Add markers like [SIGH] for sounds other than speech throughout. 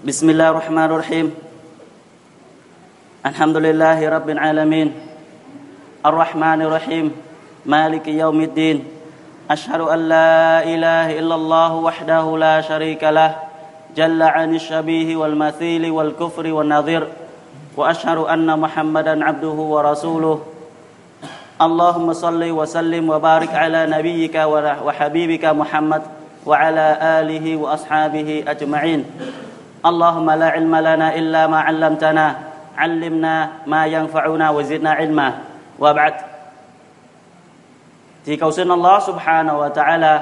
بسم الله الرحمن الرحيم الحمد لله رب العالمين الرحمن الرحيم مالك يوم الدين أشهد أن لا إله إلا الله وحده لا شريك له جل عن الشبيه والمثيل والكفر والنظير وأشهد أن محمدا عبده ورسوله اللهم صل وسلم وبارك على نبيك وحبيبك محمد وعلى آله وأصحابه أجمعين اللهم لا علم لنا إلا ما علمتنا علمنا ما ينفعنا وزدنا علما وبعد thì cầu xin Allah subhanahu wa ta'ala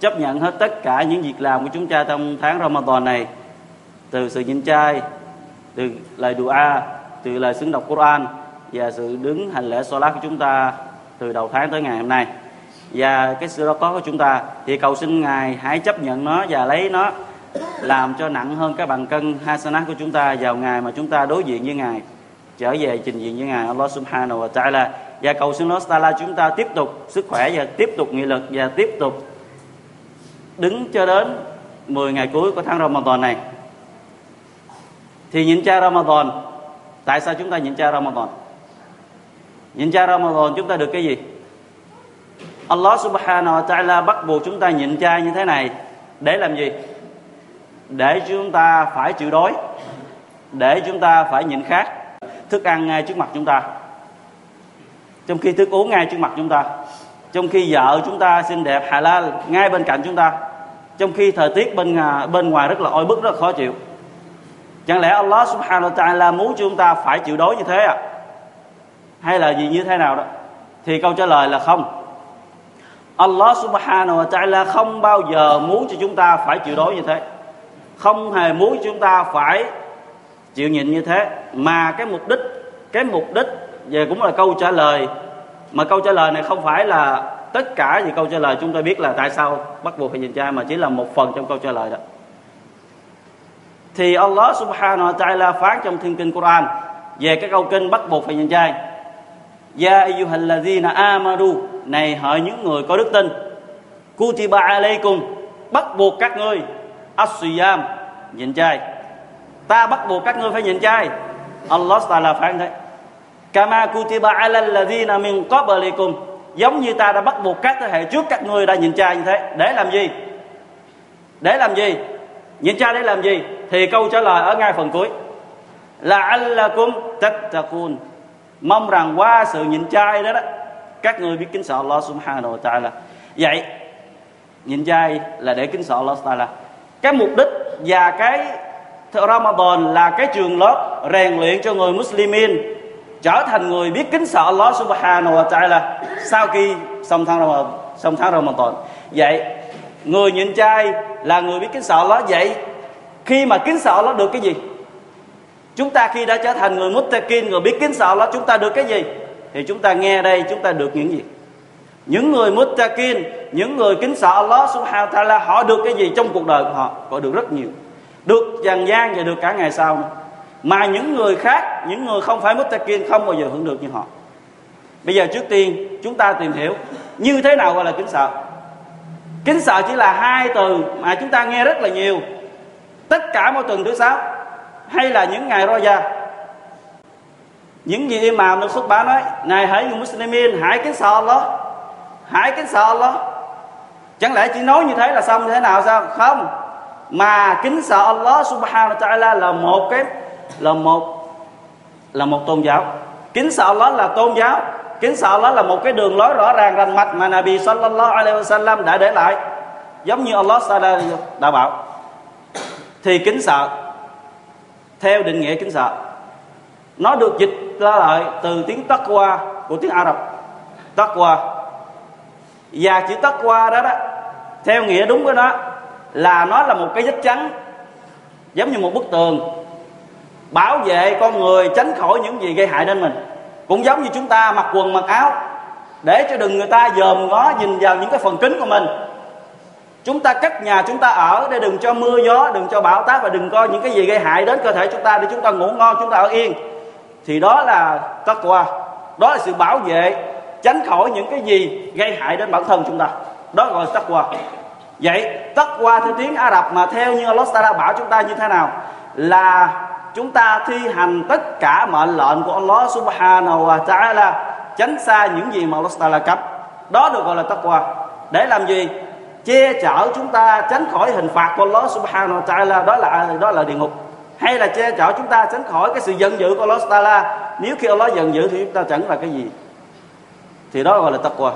chấp nhận hết tất cả những việc làm của chúng ta trong tháng Ramadan này từ sự nhịn chay từ lời dua từ lời xứng đọc Quran và sự đứng hành lễ salat của chúng ta từ đầu tháng tới ngày hôm nay và cái sự đó có của chúng ta thì cầu xin ngài hãy chấp nhận nó và lấy nó làm cho nặng hơn cái bằng cân hasana của chúng ta vào ngày mà chúng ta đối diện với ngài, trở về trình diện với ngài Allah subhanahu wa ta'ala. Và cầu xin Allah ta'ala chúng ta tiếp tục sức khỏe và tiếp tục nghị lực và tiếp tục đứng cho đến 10 ngày cuối của tháng Ramadan này. Thì nhịn chay Ramadan, tại sao chúng ta nhịn chay Ramadan? Nhịn chay Ramadan chúng ta được cái gì? Allah subhanahu wa ta'ala bắt buộc chúng ta nhịn chay như thế này để làm gì? Để chúng ta phải chịu đói. Để chúng ta phải nhịn khát. Thức ăn ngay trước mặt chúng ta. Trong khi thức uống ngay trước mặt chúng ta. Trong khi vợ chúng ta xinh đẹp, halal, ngay bên cạnh chúng ta. Trong khi thời tiết bên à, bên ngoài rất là oi bức, rất là khó chịu. Chẳng lẽ Allah subhanahu wa ta'ala muốn chúng ta phải chịu đói như thế à hay là gì, như thế nào đó? Thì câu trả lời là không. Allah subhanahu wa ta'ala không bao giờ muốn cho chúng ta phải chịu đói như thế không hề muốn chúng ta phải chịu nhịn như thế. Mà cái mục đích, cái mục đích về cũng là câu trả lời. Mà câu trả lời này không phải là tất cả những câu trả lời chúng ta biết là tại sao bắt buộc phải nhịn chay mà chỉ là một phần trong câu trả lời đó. Thì Allah subhanahu wa ta'ala phán trong thiên kinh Quran về cái câu kinh bắt buộc phải nhịn chay Ya ayyuhallazina amanu, này, hỡi những người có đức tin. Kutiba alaykum, bắt buộc các ngươi as-siyam. Nhịn chay ta bắt buộc các ngươi phải nhịn chay Allah Taala phán thế kama kutiba ala alladhina min qablikum. Giống như ta đã bắt buộc các thế hệ trước các ngươi đã nhịn chay như thế. Để làm gì? Để làm gì? Nhịn chay để làm gì? Thì câu trả lời ở ngay phần cuối. Là allakum tattaqun. Mong rằng qua sự nhịn chay đó đó, các ngươi biết kính sợ Allah subhanahu wa ta'ala. Vậy nhịn chay là để kính sợ Allah ta'ala cái mục đích và cái Ramadan là cái trường lớp rèn luyện cho người Muslimin trở thành người biết kính sợ Allah subhanahu wa ta'ala sau khi xong tháng Ramadan xong tháng Ramadan. Vậy, người nhịn chay là người biết kính sợ Allah. Vậy, khi mà kính sợ Allah được cái gì? Chúng ta khi đã trở thành người muttaqin, người biết kính sợ Allah, chúng ta được cái gì? Thì chúng ta nghe đây, chúng ta được những gì? Những người muttaqin, những người kính sợ Allah subhanahu wa ta'ala, họ được cái gì trong cuộc đời của họ? Họ được rất nhiều. Được dàn gian và được cả ngày sau nữa. mà những người khác, những người không phải muttaqin không bao giờ hưởng được như họ. Bây giờ trước tiên, chúng ta tìm hiểu như thế nào gọi là kính sợ. Kính sợ chỉ là hai từ mà chúng ta nghe rất là nhiều. Tất cả mỗi tuần thứ sáu, hay là những ngày roja những gì imam được xuất bản nói, này hãy người muslimin, hãy kính sợ Allah hãy kính sợ Allah. Chẳng lẽ chỉ nói như thế là xong như thế nào sao? Không. Mà kính sợ Allah subhanahu wa ta'ala là một cái, là một là một tôn giáo. Kính sợ Allah là tôn giáo. Kính sợ Allah là một cái đường lối rõ ràng, rành mạch mà Nabi sallallahu alaihi wasallam đã để lại. Giống như Allah đã bảo. Thì kính sợ. Theo định nghĩa kính sợ. Nó được dịch ra lại từ tiếng taqwa của tiếng Ả Rập taqwa và chữ taqwa đó đó, theo nghĩa đúng của nó, là nó là một cái vách chắn, giống như một bức tường, bảo vệ con người, tránh khỏi những gì gây hại đến mình. Cũng giống như chúng ta mặc quần, mặc áo, để cho đừng người ta dòm ngó nhìn vào những cái phần kính của mình. Chúng ta cất nhà chúng ta ở để đừng cho mưa gió, đừng cho bão táp và đừng có những cái gì gây hại đến cơ thể chúng ta để chúng ta ngủ ngon, chúng ta ở yên. Thì đó là tất qua đó là sự bảo vệ tránh khỏi những cái gì gây hại đến bản thân chúng ta. Đó gọi là taqwa vậy taqwa qua theo tiếng Ả Rập mà theo như Allah đã bảo chúng ta như thế nào? Là chúng ta thi hành tất cả mệnh lệnh của Allah Subhanahu wa Taala, tránh xa những gì mà Allah Taala cấm. Đó được gọi là taqwa qua. Để làm gì? Che chở chúng ta tránh khỏi hình phạt của Allah Subhanahu wa Taala. Đó là đó là địa ngục. Hay là che chở chúng ta tránh khỏi cái sự giận dữ của Allah Taala. Nếu khi Allah giận dữ thì chúng ta chẳng là cái gì thì đó gọi là tất qua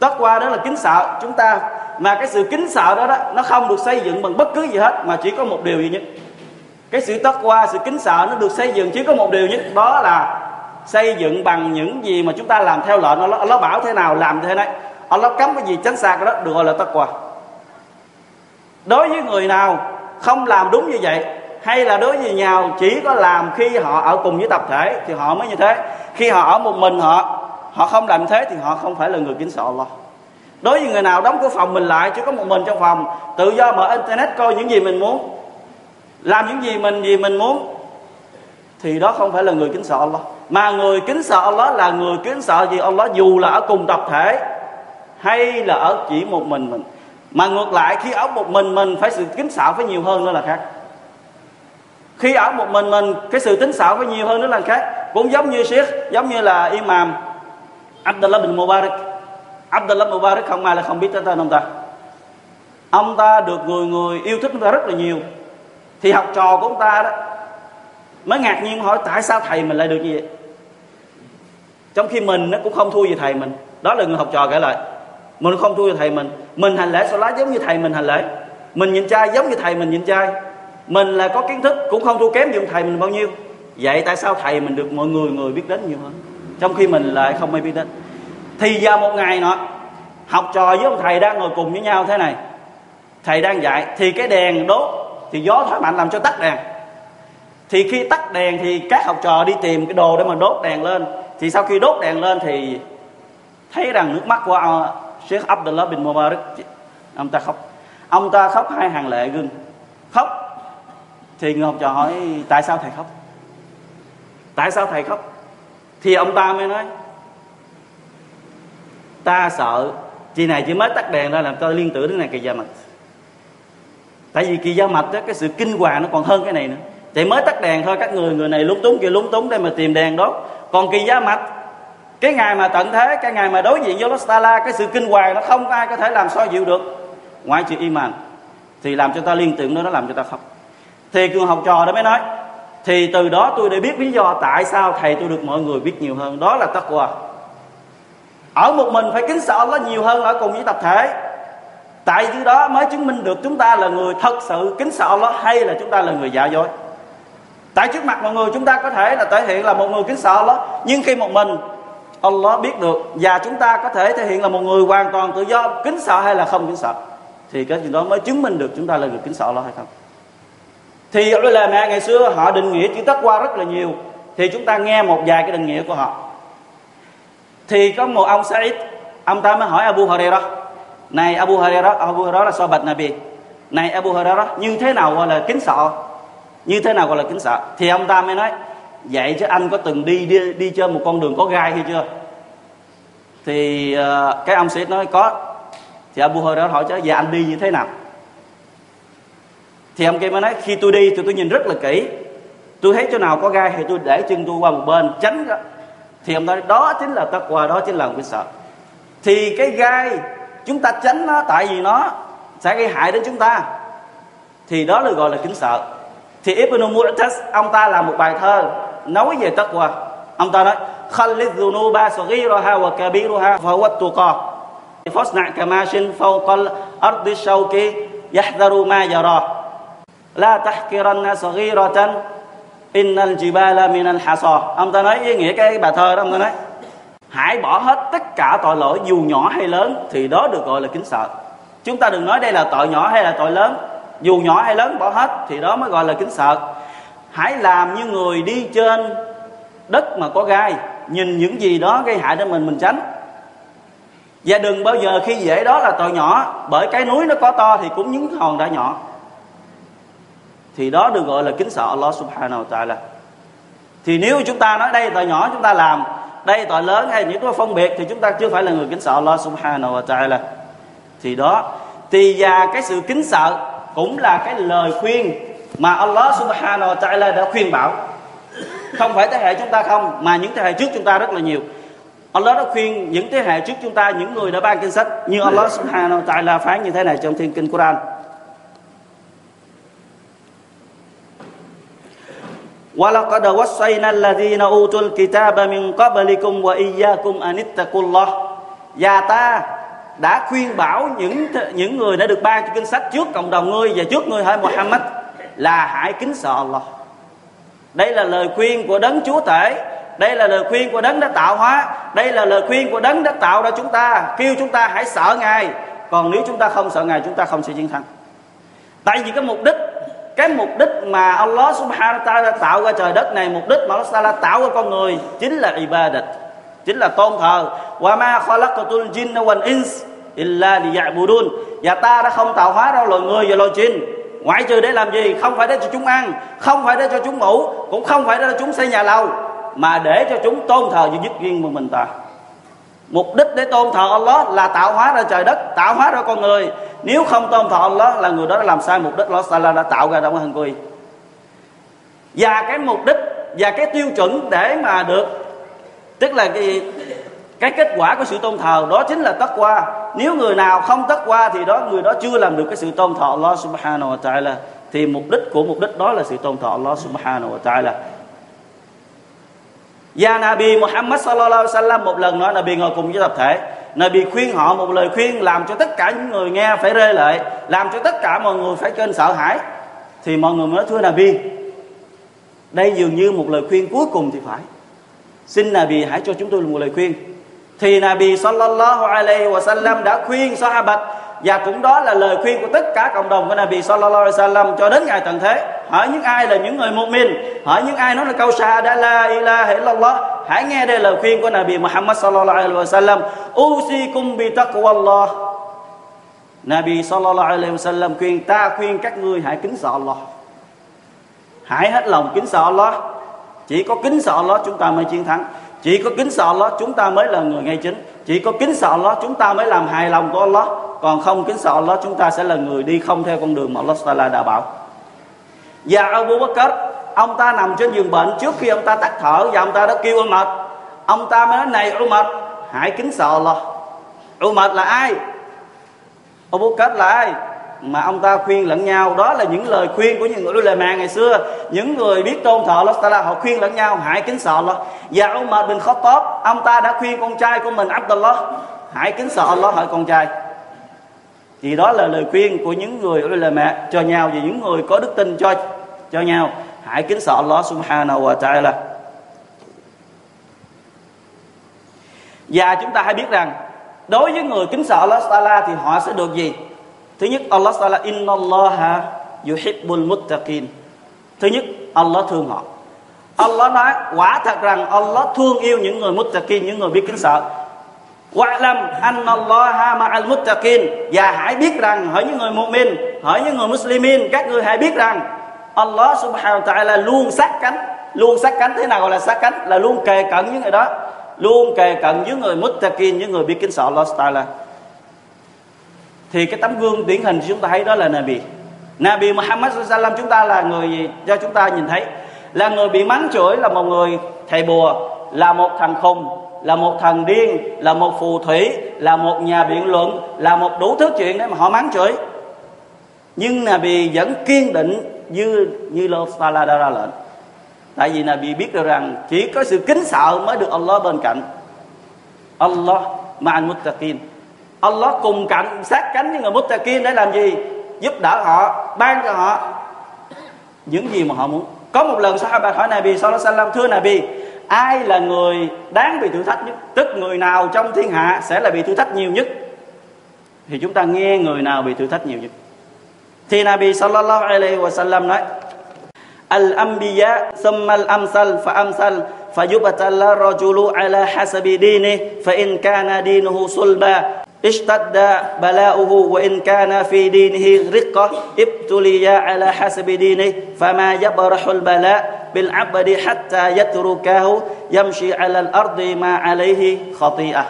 tất qua đó là kính sợ chúng ta. Mà cái sự kính sợ đó đó nó không được xây dựng bằng bất cứ gì hết mà chỉ có một điều duy nhất. Cái sự tất qua sự kính sợ nó được xây dựng chỉ có một điều nhất đó là xây dựng bằng những gì mà chúng ta làm theo lệnh. Allah, Allah bảo thế nào làm thế này Allah cấm cái gì tránh xa cái đó được gọi là tất qua đối với người nào không làm đúng như vậy hay là đối với nhau chỉ có làm khi họ ở cùng với tập thể thì họ mới như thế. Khi họ ở một mình họ họ không làm thế thì họ không phải là người kính sợ Allah. Đối với người nào đóng cửa phòng mình lại, chỉ có một mình trong phòng, tự do mở internet coi những gì mình muốn, làm những gì mình gì mình muốn, thì đó không phải là người kính sợ Allah. Mà người kính sợ Allah là người kính sợ gì Allah? Dù là ở cùng tập thể hay là ở chỉ một mình mình. Mà ngược lại, khi ở một mình mình, phải sự kính sợ phải nhiều hơn nữa là khác. Khi ở một mình mình, cái sự tính xạo phải nhiều hơn nữa là khác. Cũng giống như siết giống như là imam Abdullah bin Mubarak. Abdullah Mubarak không ai là không biết tới tên ông ta. Ông ta được người người yêu thích ông ta rất là nhiều. Thì học trò của ông ta đó, mới ngạc nhiên hỏi tại sao thầy mình lại được như vậy? Trong khi mình nó cũng không thua gì thầy mình. Đó là người học trò kể lại. Mình không thua gì thầy mình. Mình hành lễ lá giống như thầy mình hành lễ. Mình nhìn trai giống như thầy mình nhìn trai. Mình là có kiến thức, cũng không thua kém gì ông thầy mình bao nhiêu. Vậy tại sao thầy mình được mọi người người biết đến nhiều hơn? Trong khi mình lại không may biết đến. Thì vào một ngày nọ, học trò với ông thầy đang ngồi cùng với nhau thế này. Thầy đang dạy, thì cái đèn đốt, thì gió thổi mạnh làm cho tắt đèn. Thì khi tắt đèn thì các học trò đi tìm cái đồ để mà đốt đèn lên. Thì sau khi đốt đèn lên thì thấy rằng nước mắt của Sheikh Abdullah bin Mubarak, ông ta khóc. Ông ta khóc hai hàng lệ gừng. Khóc. Thì người học trò hỏi, tại sao thầy khóc? Tại sao thầy khóc? Thì ông ta mới nói, ta sợ chị này chỉ mới tắt đèn ra làm tôi liên tưởng đến này kỳ gia mạch. Tại vì kỳ gia mạch đó cái sự kinh hoàng nó còn hơn cái này nữa. Chỉ mới tắt đèn thôi, các người người này lúng túng kia lúng túng để mà tìm đèn đốt còn kỳ gia mạch, cái ngày mà tận thế, cái ngày mà đối diện với Lostala, cái sự kinh hoàng nó không ai có thể làm soi dịu được. Ngoại trừ iman, thì làm cho ta liên tưởng đó nó làm cho ta khóc. Thì cường học trò đó mới nói thì từ đó tôi đã biết lý do tại sao thầy tôi được mọi người biết nhiều hơn. Đó là tất qua ở một mình phải kính sợ Allah nhiều hơn ở cùng với tập thể. Tại vì đó mới chứng minh được chúng ta là người thật sự kính sợ Allah hay là chúng ta là người giả dối. Tại trước mặt mọi người chúng ta có thể là thể hiện là một người kính sợ Allah. Nhưng khi một mình Allah biết được và chúng ta có thể thể hiện là một người hoàn toàn tự do, kính sợ hay là không kính sợ, thì cái gì đó mới chứng minh được chúng ta là người kính sợ Allah hay không thì là mẹ ngày xưa họ định nghĩa chữ tất qua rất là nhiều thì chúng ta nghe một vài cái định nghĩa của họ. Thì có một ông Said ông ta mới hỏi Abu Hurairah này Abu Hurairah Abu Hurairah là bạch Nabi. Này Abu Hurairah như thế nào gọi là kính sợ? Như thế nào gọi là kính sợ? Thì ông ta mới nói vậy chứ anh có từng đi đi, đi trên một con đường có gai hay chưa? Thì uh, cái ông Said nói có. Thì Abu Hurairah hỏi chứ giờ anh đi như thế nào? Thì ông kia mới nói, khi tôi đi thì tôi nhìn rất là kỹ. Tôi thấy chỗ nào có gai thì tôi để chân tôi qua một bên, tránh đó. Thì ông nói, đó chính là tất qua, đó chính là kính sợ. Thì cái gai, chúng ta tránh nó, tại vì nó sẽ gây hại đến chúng ta. Thì đó là gọi là kính sợ. Thì Ibn Mu'tas ông ta làm một bài thơ nói về tất qua. Ông ta nói, khalid dhunuba saghiraha wa kabiraha fa huwa tuqa. Fasna kamashin fawqa al-ardi shawki yahdharu ma yara la tahkiranna saghiratan, innal jibala minal hasa ông ta nói, ý nghĩa cái bài thơ đó, ông ta nói, hãy bỏ hết tất cả tội lỗi dù nhỏ hay lớn thì đó được gọi là kính sợ. Chúng ta đừng nói đây là tội nhỏ hay là tội lớn. Dù nhỏ hay lớn, bỏ hết thì đó mới gọi là kính sợ. Hãy làm như người đi trên đất mà có gai, nhìn những gì đó gây hại đến mình mình tránh. Và đừng bao giờ khi dễ đó là tội nhỏ, bởi cái núi nó có to thì cũng những hòn đã nhỏ thì đó được gọi là kính sợ Allah subhanahu wa ta'ala. Thì nếu chúng ta nói đây tội nhỏ chúng ta làm, đây tội lớn hay những cái phân biệt thì chúng ta chưa phải là người kính sợ Allah subhanahu wa ta'ala. Thì đó, thì và cái sự kính sợ cũng là cái lời khuyên mà Allah subhanahu wa ta'ala đã khuyên bảo. Không phải thế hệ chúng ta không, mà những thế hệ trước chúng ta rất là nhiều. Allah đã khuyên những thế hệ trước chúng ta, những người đã ban kinh sách như Allah subhanahu wa ta'ala phán như thế này trong thiên kinh Quran. ولقد وصينا الذين أوتوا الكتاب من قبلكم وإياكم أن اتقوا الله và ta đã khuyên bảo những những người đã được ban cho kinh sách trước cộng đồng ngươi và trước ngươi hỡi Muhammad là hãy kính sợ Allah đây là lời khuyên của đấng chúa tể đây là lời khuyên của đấng đã tạo hóa đây là lời khuyên của đấng đã tạo ra chúng ta kêu chúng ta hãy sợ ngài còn nếu chúng ta không sợ ngài chúng ta không sẽ chiến thắng tại vì cái mục đích cái mục đích mà Allah subhanahu wa ta'ala tạo ra trời đất này, mục đích mà Allah ta'ala tạo ra con người chính là ibadat, chính là tôn thờ. Wa ma khalaqatul jinna wal ins illa liya'budun. Và ta đã không tạo hóa ra loài người và loài chim. Ngoại trừ để làm gì? Không phải để cho chúng ăn, không phải để cho chúng ngủ, cũng không phải để cho chúng xây nhà lầu, mà để cho chúng tôn thờ duy nhất riêng một mình ta mục đích để tôn thờ Allah là tạo hóa ra trời đất, tạo hóa ra con người. Nếu không tôn thờ Allah là người đó đã làm sai mục đích, Allah Taala đã tạo ra trong hành quy. Và cái mục đích và cái tiêu chuẩn để mà được, tức là cái cái kết quả của sự tôn thờ đó chính là tất qua. Nếu người nào không tất qua thì đó, người đó chưa làm được cái sự tôn thờ Allah subhanahu wa ta'ala, thì mục đích của mục đích đó là sự tôn thờ Allah subhanahu wa ta'ala và Nabi Muhammad sallallahu alaihi wasallam một lần nữa Nabi ngồi cùng với tập thể. Nabi khuyên họ một lời khuyên làm cho tất cả những người nghe phải rơi lệ, làm cho tất cả mọi người phải kênh sợ hãi. Thì mọi người mới nói, thưa Nabi, đây dường như một lời khuyên cuối cùng thì phải. Xin Nabi hãy cho chúng tôi một lời khuyên. Thì Nabi sallallahu alaihi wasallam đã khuyên sahabat và cũng đó là lời khuyên của tất cả cộng đồng của Nabi sallallahu alaihi wasallam cho đến ngày tận thế. Hỏi những ai là những người mu'min, hỏi những ai nói là câu shahada la ilaha illallah, hãy nghe đây lời khuyên của Nabi Muhammad sallallahu alaihi wasallam. Usikum bi taqwallah. Nabi sallallahu alaihi wasallam khuyên, ta khuyên các ngươi hãy kính sợ Allah. Hãy hết lòng kính sợ Allah. Chỉ có kính sợ Allah chúng ta mới chiến thắng chỉ có kính sợ Allah, chúng ta mới là người ngay chính. Chỉ có kính sợ Allah, chúng ta mới làm hài lòng của Allah. Còn không kính sợ Allah, chúng ta sẽ là người đi không theo con đường mà Allah Taala đã bảo. Và Abu Bakr, ông ta nằm trên giường bệnh trước khi ông ta tắt thở và ông ta đã kêu Umar. Ông ta mới nói, này Umar, hãy kính sợ Allah. Umar là ai? Abu Bakr là ai? Mà ông ta khuyên lẫn nhau, đó là những lời khuyên của những người ulama ngày xưa. Những người biết tôn thờ Allah Taala, họ khuyên lẫn nhau, hãy kính sợ Allah. Và ông Umar bin Khattab, ông ta đã khuyên con trai của mình Abdullah, hãy kính sợ Allah hỏi con trai. Thì đó là lời khuyên của những người ulama cho nhau và những người có đức tin cho cho nhau. Hãy kính sợ Allah subhanahu wa ta'ala. Và chúng ta hãy biết rằng, đối với người kính sợ Allah Taala thì họ sẽ được gì? Thứ nhất, Allah Taala inna Allah yuhibbul muttaqin. Thứ nhất, Allah thương họ. Allah nói, quả thật rằng Allah thương yêu những người muttaqin, những người biết kính sợ. Wa'lam anna Allah ma'al muttaqin. Và hãy biết rằng hỏi những người mu'min hỏi những người muslimin, các người hãy biết rằng Allah subhanahu wa ta'ala luôn sát cánh. Luôn sát cánh, thế nào gọi là sát cánh? Là luôn kề cận với người đó. Luôn kề cận với người muttaqin, những người biết kính sợ Allah ta'ala thì cái tấm gương điển hình chúng ta thấy đó là Nabi. Nabi Muhammad sallam chúng ta là người cho chúng ta nhìn thấy. Là người bị mắng chửi, là một người thầy bùa, là một thằng khùng, là một thần điên, là một phù thủy, là một nhà biện luận, là một đủ thứ chuyện để mà họ mắng chửi. Nhưng Nabi vẫn kiên định như như Allah đã ra lệnh. Tại vì Nabi biết được rằng chỉ có sự kính sợ mới được Allah bên cạnh. Allah ma'al muttaqin. Allah cùng cạnh sát cánh với người Muttaqin để làm gì? Giúp đỡ họ, ban cho họ những gì mà họ muốn. Có một lần Sahaba hỏi Nabi Sallallahu Alaihi Wasallam, thưa Nabi, ai là người đáng bị thử thách nhất? Tức người nào trong thiên hạ sẽ là bị thử thách nhiều nhất? Thì chúng ta nghe người nào bị thử thách nhiều nhất. Thì Nabi Sallallahu Alaihi Wasallam nói, Al-Anbiya, thumma al-amsal fa amsal fa yubatala rajulu ala hasabi dini, fa in kana dinuhu sulba. Ishtadda bala'uhu وإن كان في دينه dinihi ابتلي على حسب دينه فما يبرح yabrahu بالعبد حتى يتركه يمشي على الأرض ما عليه خطيئة.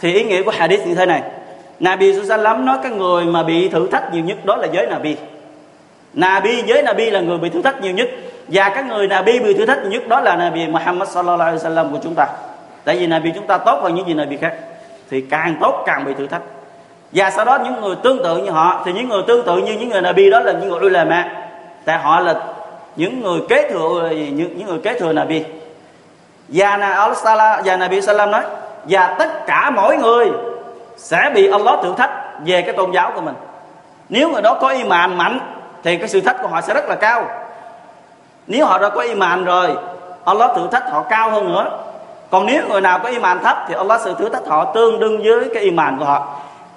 Thì ý nghĩa của hadith như thế này. Nabi Sallam nói cái người mà bị thử thách nhiều nhất đó là giới Nabi. Nabi, giới Nabi là người bị thử thách nhiều nhất và các người Nabi bị thử thách nhiều nhất đó là Nabi Muhammad sallallahu alaihi wasallam của chúng ta. Tại vì Nabi chúng ta tốt hơn những gì Nabi khác thì càng tốt càng bị thử thách. Và sau đó những người tương tự như họ thì những người tương tự như những người Nabi đó là những người ulama. Tại họ là những người kế thừa những, những người kế thừa Nabi. Và na Allah và Nabi Salam nói và tất cả mỗi người sẽ bị Allah thử thách về cái tôn giáo của mình. Nếu người đó có iman mạnh thì cái sự thách của họ sẽ rất là cao. Nếu họ đã có iman rồi Allah thử thách họ cao hơn nữa còn nếu người nào có iman thấp thì Allah sẽ thử thách họ tương đương với cái iman của họ.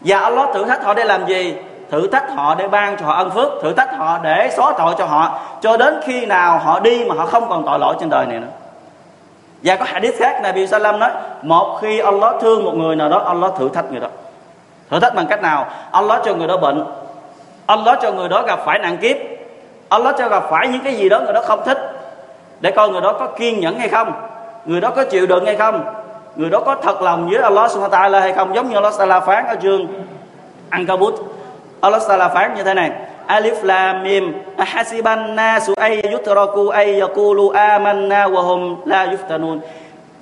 Và Allah thử thách họ để làm gì? Thử thách họ để ban cho họ ân phước, thử thách họ để xóa tội cho họ, cho đến khi nào họ đi mà họ không còn tội lỗi trên đời này nữa. Và có hadith khác, Nabi Sallam nói, một khi Allah thương một người nào đó, Allah thử thách người đó. Thử thách bằng cách nào? Allah cho người đó bệnh, Allah cho người đó gặp phải nạn kiếp, Allah cho gặp phải những cái gì đó người đó không thích, để coi người đó có kiên nhẫn hay không người đó có chịu đựng hay không? Người đó có thật lòng với Allah subhanahu wa ta'ala hay không? Giống như Allah ta'ala phán ở chương Ankabut Allah ta'ala phán như thế này. Alif Lam Mim. Ahasiban nasu ay yutraku ay yaqulu amanna wa hum la yuftanun.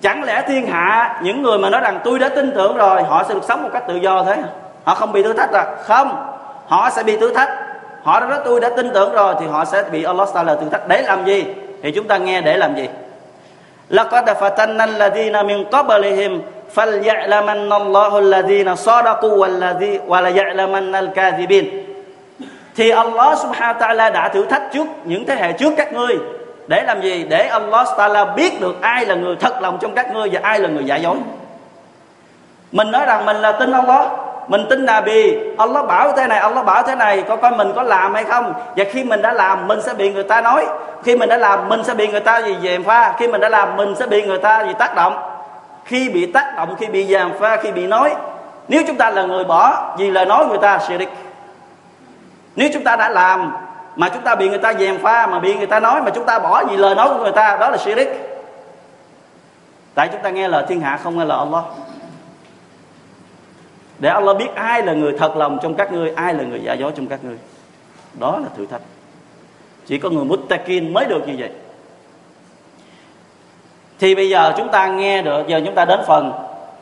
Chẳng lẽ thiên hạ những người mà nói rằng tôi đã tin tưởng rồi họ sẽ được sống một cách tự do thế? Họ không bị thử thách à? Không, họ sẽ bị thử thách. Họ nói tôi đã tin tưởng rồi thì họ sẽ bị Allah Taala thử thách. Để làm gì? Thì chúng ta nghe để làm gì? laqad fatanna alladhina min qablihim falyalamanna Allahu alladhina sadaqu walladhi wa la ya'lamanna al-kadhibin thì Allah subhanahu wa ta'ala đã thử thách trước những thế hệ trước các ngươi. Để làm gì? Để Allah ta'ala biết được ai là người thật lòng trong các ngươi và ai là người giả dối. Mình nói rằng mình là tin Allah mình tin Nabi Allah bảo thế này, Allah bảo thế này coi coi mình có làm hay không? Và khi mình đã làm, mình sẽ bị người ta nói. Khi mình đã làm, mình sẽ bị người ta gì dèm pha. Khi mình đã làm, mình sẽ bị người ta gì tác động. Khi bị tác động, khi bị dèm pha, khi bị nói. Nếu chúng ta là người bỏ vì lời nói người ta shirik nếu chúng ta đã làm mà chúng ta bị người ta dèm pha, mà bị người ta nói, mà chúng ta bỏ vì lời nói của người ta, đó là shirik tại chúng ta nghe lời thiên hạ không nghe lời Allah để Allah biết ai là người thật lòng trong các ngươi, ai là người giả dối trong các ngươi. Đó là thử thách. Chỉ có người muttaqin mới được như vậy. Thì bây giờ chúng ta nghe được, giờ chúng ta đến phần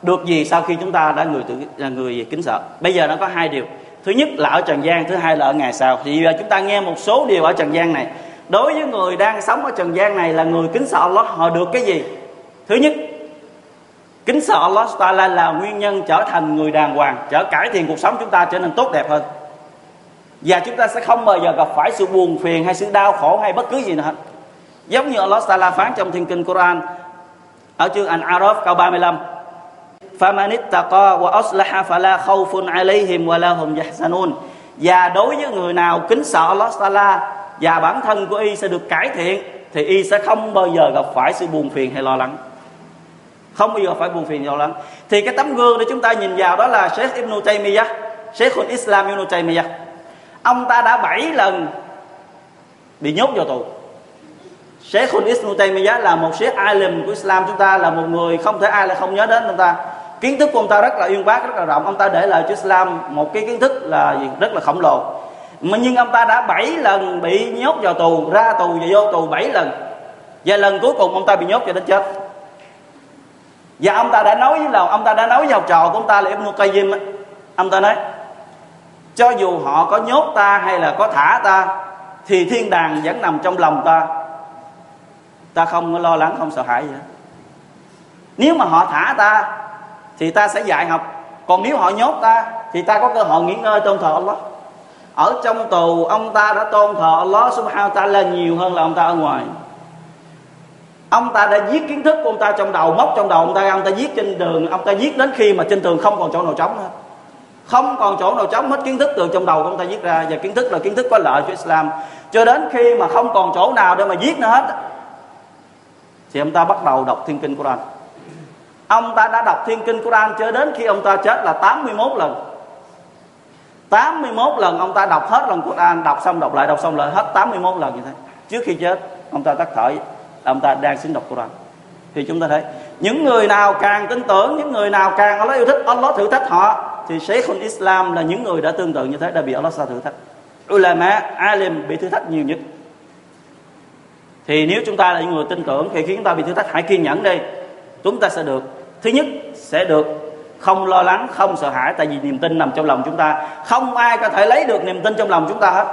được gì sau khi chúng ta đã người tự, là người kính sợ. Bây giờ nó có hai điều. Thứ nhất là ở trần gian, thứ hai là ở ngày sau. Thì giờ chúng ta nghe một số điều ở trần gian này. Đối với người đang sống ở trần gian này là người kính sợ Allah, họ được cái gì? Thứ nhất kính sợ Allah Taala là nguyên nhân trở thành người đàng hoàng trở cải thiện cuộc sống chúng ta trở nên tốt đẹp hơn và chúng ta sẽ không bao giờ gặp phải sự buồn phiền hay sự đau khổ hay bất cứ gì nữa hết giống như Allah Taala phán trong thiên kinh Quran ở chương An-Araf câu 35 فَمَنِ اتَّقَى وَأَصْلَحَ فَلَا خَوْفٌ عَلَيْهِمْ وَلَا هُمْ يَحْزَنُونَ và đối với người nào kính sợ Allah Taala và bản thân của y sẽ được cải thiện thì y sẽ không bao giờ gặp phải sự buồn phiền hay lo lắng không bao giờ phải buồn phiền nhiều lắm. Thì cái tấm gương để chúng ta nhìn vào đó là Sheikh Ibn Taymiyyah Sheikhul Islam Ibn Taymiyyah. Ông ta đã bảy lần bị nhốt vào tù. Sheikhul Islam Taymiyyah là một Sheikh alim của Islam. Chúng ta là một người không thể ai là không nhớ đến ông ta. Kiến thức của ông ta rất là uyên bác, rất là rộng. Ông ta để lại cho Islam một cái kiến thức là gì? Rất là khổng lồ. Mà nhưng ông ta đã bảy lần bị nhốt vào tù, ra tù và vô tù bảy lần. Và lần cuối cùng ông ta bị nhốt cho đến chết và ông ta đã nói với lòng, ông ta đã nói với học trò của ông ta là Ibn Qayyim ông ta nói, cho dù họ có nhốt ta hay là có thả ta, thì thiên đàng vẫn nằm trong lòng ta. Ta không có lo lắng, không sợ hãi gì hết. Nếu mà họ thả ta, thì ta sẽ dạy học. Còn nếu họ nhốt ta, thì ta có cơ hội nghỉ ngơi tôn thờ Allah. Ở trong tù, ông ta đã tôn thờ Allah subhanahu wa ta'ala nhiều hơn là ông ta ở ngoài ông ta đã viết kiến thức của ông ta trong đầu móc trong đầu ông ta ông ta viết trên đường ông ta viết đến khi mà trên tường không còn chỗ nào trống hết, không còn chỗ nào trống hết kiến thức từ trong đầu của ông ta viết ra. Và kiến thức là kiến thức có lợi cho Islam. Cho đến khi mà không còn chỗ nào để mà viết nữa hết thì ông ta bắt đầu đọc thiên kinh Quran. Ông ta đã đọc thiên kinh Quran cho đến khi ông ta chết là 81 lần. 81 lần ông ta đọc hết lần Quran đọc xong đọc lại đọc xong lại hết 81 lần như thế. Trước khi chết ông ta tắt thở ông ta đang xin đọc Quran. Thì chúng ta thấy, những người nào càng tin tưởng, những người nào càng Allah yêu thích, Allah thử thách họ, thì Sheikhul Islam là những người đã tương tự như thế, đã bị Allah sa thử thách. Ulama, alim bị thử thách nhiều nhất. Thì nếu chúng ta là những người tin tưởng, thì khi chúng ta bị thử thách, hãy kiên nhẫn đi. Chúng ta sẽ được. Thứ nhất, sẽ được không lo lắng, không sợ hãi, tại vì niềm tin nằm trong lòng chúng ta. Không ai có thể lấy được niềm tin trong lòng chúng ta hết.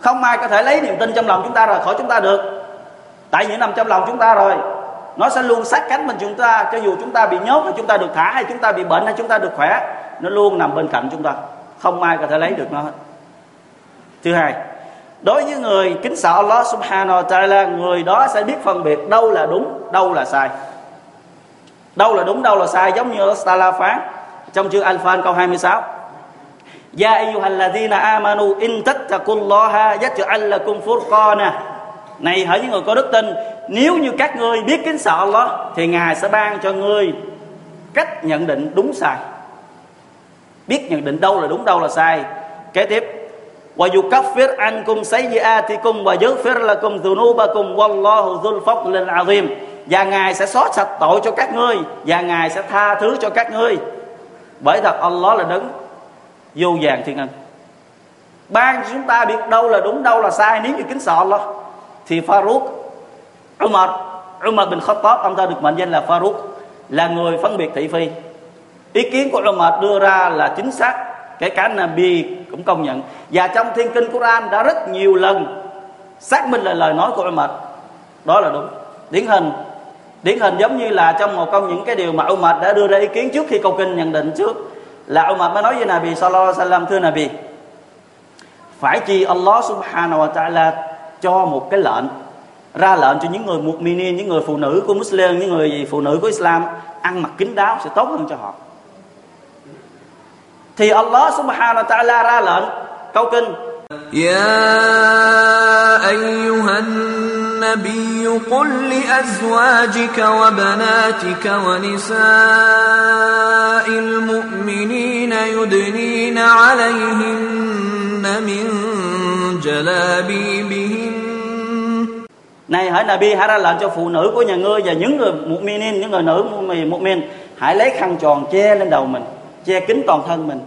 Không ai có thể lấy niềm tin trong lòng chúng ta rời khỏi chúng ta được tại những nằm trong lòng chúng ta rồi. Nó sẽ luôn sát cánh bên chúng ta, cho dù chúng ta bị nhốt, hay chúng ta được thả, hay chúng ta bị bệnh, hay chúng ta được khỏe, nó luôn nằm bên cạnh chúng ta. Không ai có thể lấy được nó hết. Thứ hai, đối với người kính sợ Allah subhanahu wa ta'ala, người đó sẽ biết phân biệt đâu là đúng, đâu là sai. Đâu là đúng, đâu là sai, giống như Allah phán trong chương Al-Fan câu 26 Ya ayyuhalladhina amanu in tattaqullaha yaj'al lakum furqana này hỡi những người có đức tin, nếu như các ngươi biết kính sợ Allah, thì ngài sẽ ban cho ngươi cách nhận định đúng sai. Biết nhận định đâu là đúng, đâu là sai. Kế tiếp wa yukaffir ankum sayyi'atikum wa yaghfir lakum dhunubakum wallahu dhul fadlil azim. Và ngài sẽ xóa sạch tội cho các ngươi, và ngài sẽ tha thứ cho các ngươi. Bởi thật, Allah là đấng vô vàng thiên ân. Ban cho chúng ta biết đâu là đúng, đâu là sai, nếu như kính sợ Allah thì Farouk, Umar Umar bin Khattab, ông ta được mệnh danh là Farouk, là người phân biệt thị phi. Ý kiến của Umar đưa ra là chính xác, kể cả Nabi cũng công nhận. Và trong thiên kinh Quran đã rất nhiều lần xác minh là lời nói của Umar. Đó là đúng. Điển hình điển hình giống như là trong một trong những cái điều mà Umar đã đưa ra ý kiến trước khi câu kinh nhận định trước, là Umar mới nói với Nabi sallallahu alaihi wasallam, thưa Nabi, phải chi Allah subhanahu wa ta'ala cho một cái lệnh ra lệnh cho những người mu'minin những người phụ nữ của Muslim những người phụ nữ của Islam ăn mặc kín đáo sẽ tốt hơn cho họ thì Allah subhanahu wa ta'ala ra lệnh câu kinh يا أيها النبي قل لأزواجك وبناتك ونساء المؤمنين يدنين عليهن من جلابيبهن này hỡi Nabi hãy ra lệnh cho phụ nữ của nhà ngươi và những người mu'minin những người nữ mu'min hãy lấy khăn tròn che lên đầu mình che kín toàn thân mình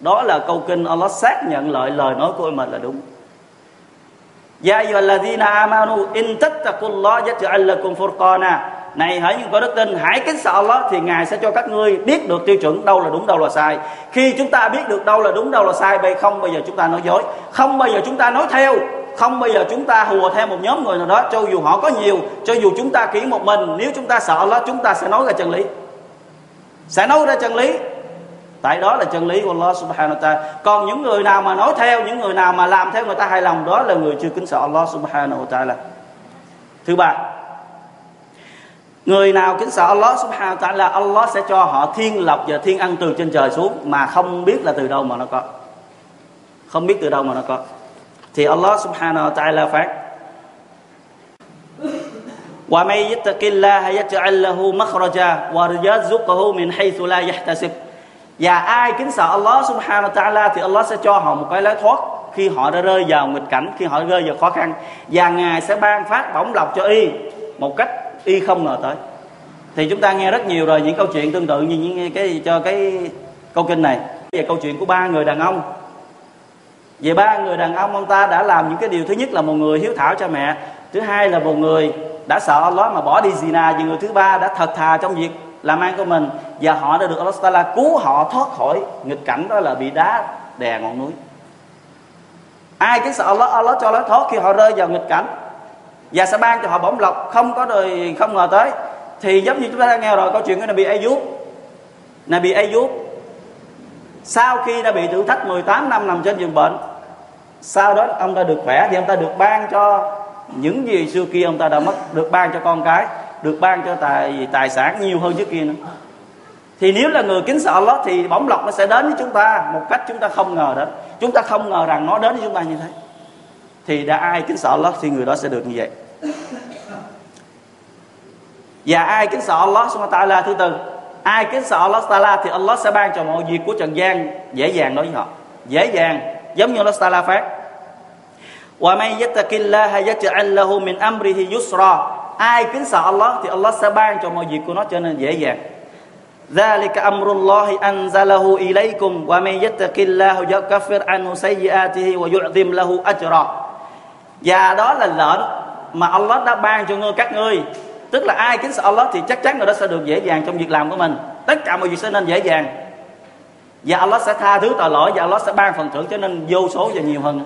đó là câu kinh Allah xác nhận lại lời nói của mình là đúng Ya ayyuhalladhina amanu in tattaqullaha yaj'al lakum furqana. Này hỡi những có đức tin, hãy kính sợ Allah thì Ngài sẽ cho các ngươi biết được tiêu chuẩn đâu là đúng đâu là sai. Khi chúng ta biết được đâu là đúng đâu là sai, bây không bao giờ chúng ta nói dối, không bao giờ chúng ta nói theo, không bao giờ chúng ta hùa theo một nhóm người nào đó cho dù họ có nhiều, cho dù chúng ta kỹ một mình, nếu chúng ta sợ Allah chúng ta sẽ nói ra chân lý. Sẽ nói ra chân lý. Tại đó là chân lý của Allah subhanahu wa ta'ala. Còn những người nào mà nói theo những người nào mà làm theo người ta hài lòng đó là người chưa kính sợ Allah subhanahu wa ta'ala. Thứ ba người nào kính sợ Allah subhanahu wa ta'ala Allah sẽ cho họ thiên lộc và thiên ăn từ trên trời xuống mà không biết là từ đâu mà nó có không biết từ đâu mà nó có thì Allah subhanahu wa ta'ala phát ومن يتق الله يجعل له مخرجا ويرزقه من حيث لا يحتسب và ai kính sợ Allah subhanahu wa ta'ala thì Allah sẽ cho họ một cái lối thoát khi họ đã rơi vào nghịch cảnh khi họ rơi vào khó khăn và ngài sẽ ban phát bổng lộc cho y một cách y không ngờ tới. Thì chúng ta nghe rất nhiều rồi những câu chuyện tương tự như những cái, cho cái câu kinh này. Về câu chuyện của ba người đàn ông. Về ba người đàn ông ông ta đã làm những cái điều thứ nhất là một người hiếu thảo cho mẹ. Thứ hai là một người đã sợ Allah mà bỏ đi zina. Và người thứ ba đã thật thà trong việc làm ăn của mình. Và họ đã được Allah Taala cứu họ, thoát khỏi nghịch cảnh đó là bị đá đè ngọn núi. Ai kính sợ Allah? Allah cho nó thoát khi họ rơi vào nghịch cảnh và sẽ ban cho họ bổng lộc, không có đời, không ngờ tới. Thì giống như chúng ta đã nghe rồi, câu chuyện của Nabi Ayub. Nabi Ayub, sau khi đã bị thử thách 18 năm nằm trên giường bệnh, sau đó ông ta được khỏe thì ông ta được ban cho những gì xưa kia ông ta đã mất, được ban cho con cái, được ban cho tài tài sản nhiều hơn trước kia nữa. Thì nếu là người kính sợ Allah thì bóng lộc nó sẽ đến với chúng ta một cách chúng ta không ngờ đến. Chúng ta không ngờ rằng nó đến với chúng ta như thế thì đã ai kính sợ Allah thì người đó sẽ được như vậy và ai kính sợ Allah subhanahu wa ta'ala thứ tư ai kính sợ Allah ta'ala thì Allah sẽ ban cho mọi việc của trần gian dễ dàng đối với họ dễ dàng giống như Allah ta'ala phát wa man yattaqillaha yaj'al lahu min amrihi yusra ai kính sợ Allah thì Allah sẽ ban cho mọi việc của nó trở nên dễ dàng ذلك أمر الله أنزله إليكم ومن يتق الله يكفر عنه سيئاته ويعظم له أجرا và đó là lệnh mà Allah đã ban cho ngươi các ngươi. Tức là ai kính sợ Allah thì chắc chắn người đó sẽ được dễ dàng trong việc làm của mình. Tất cả mọi việc sẽ nên dễ dàng. Và Allah sẽ tha thứ tội lỗi và Allah sẽ ban phần thưởng cho nên vô số và nhiều hơn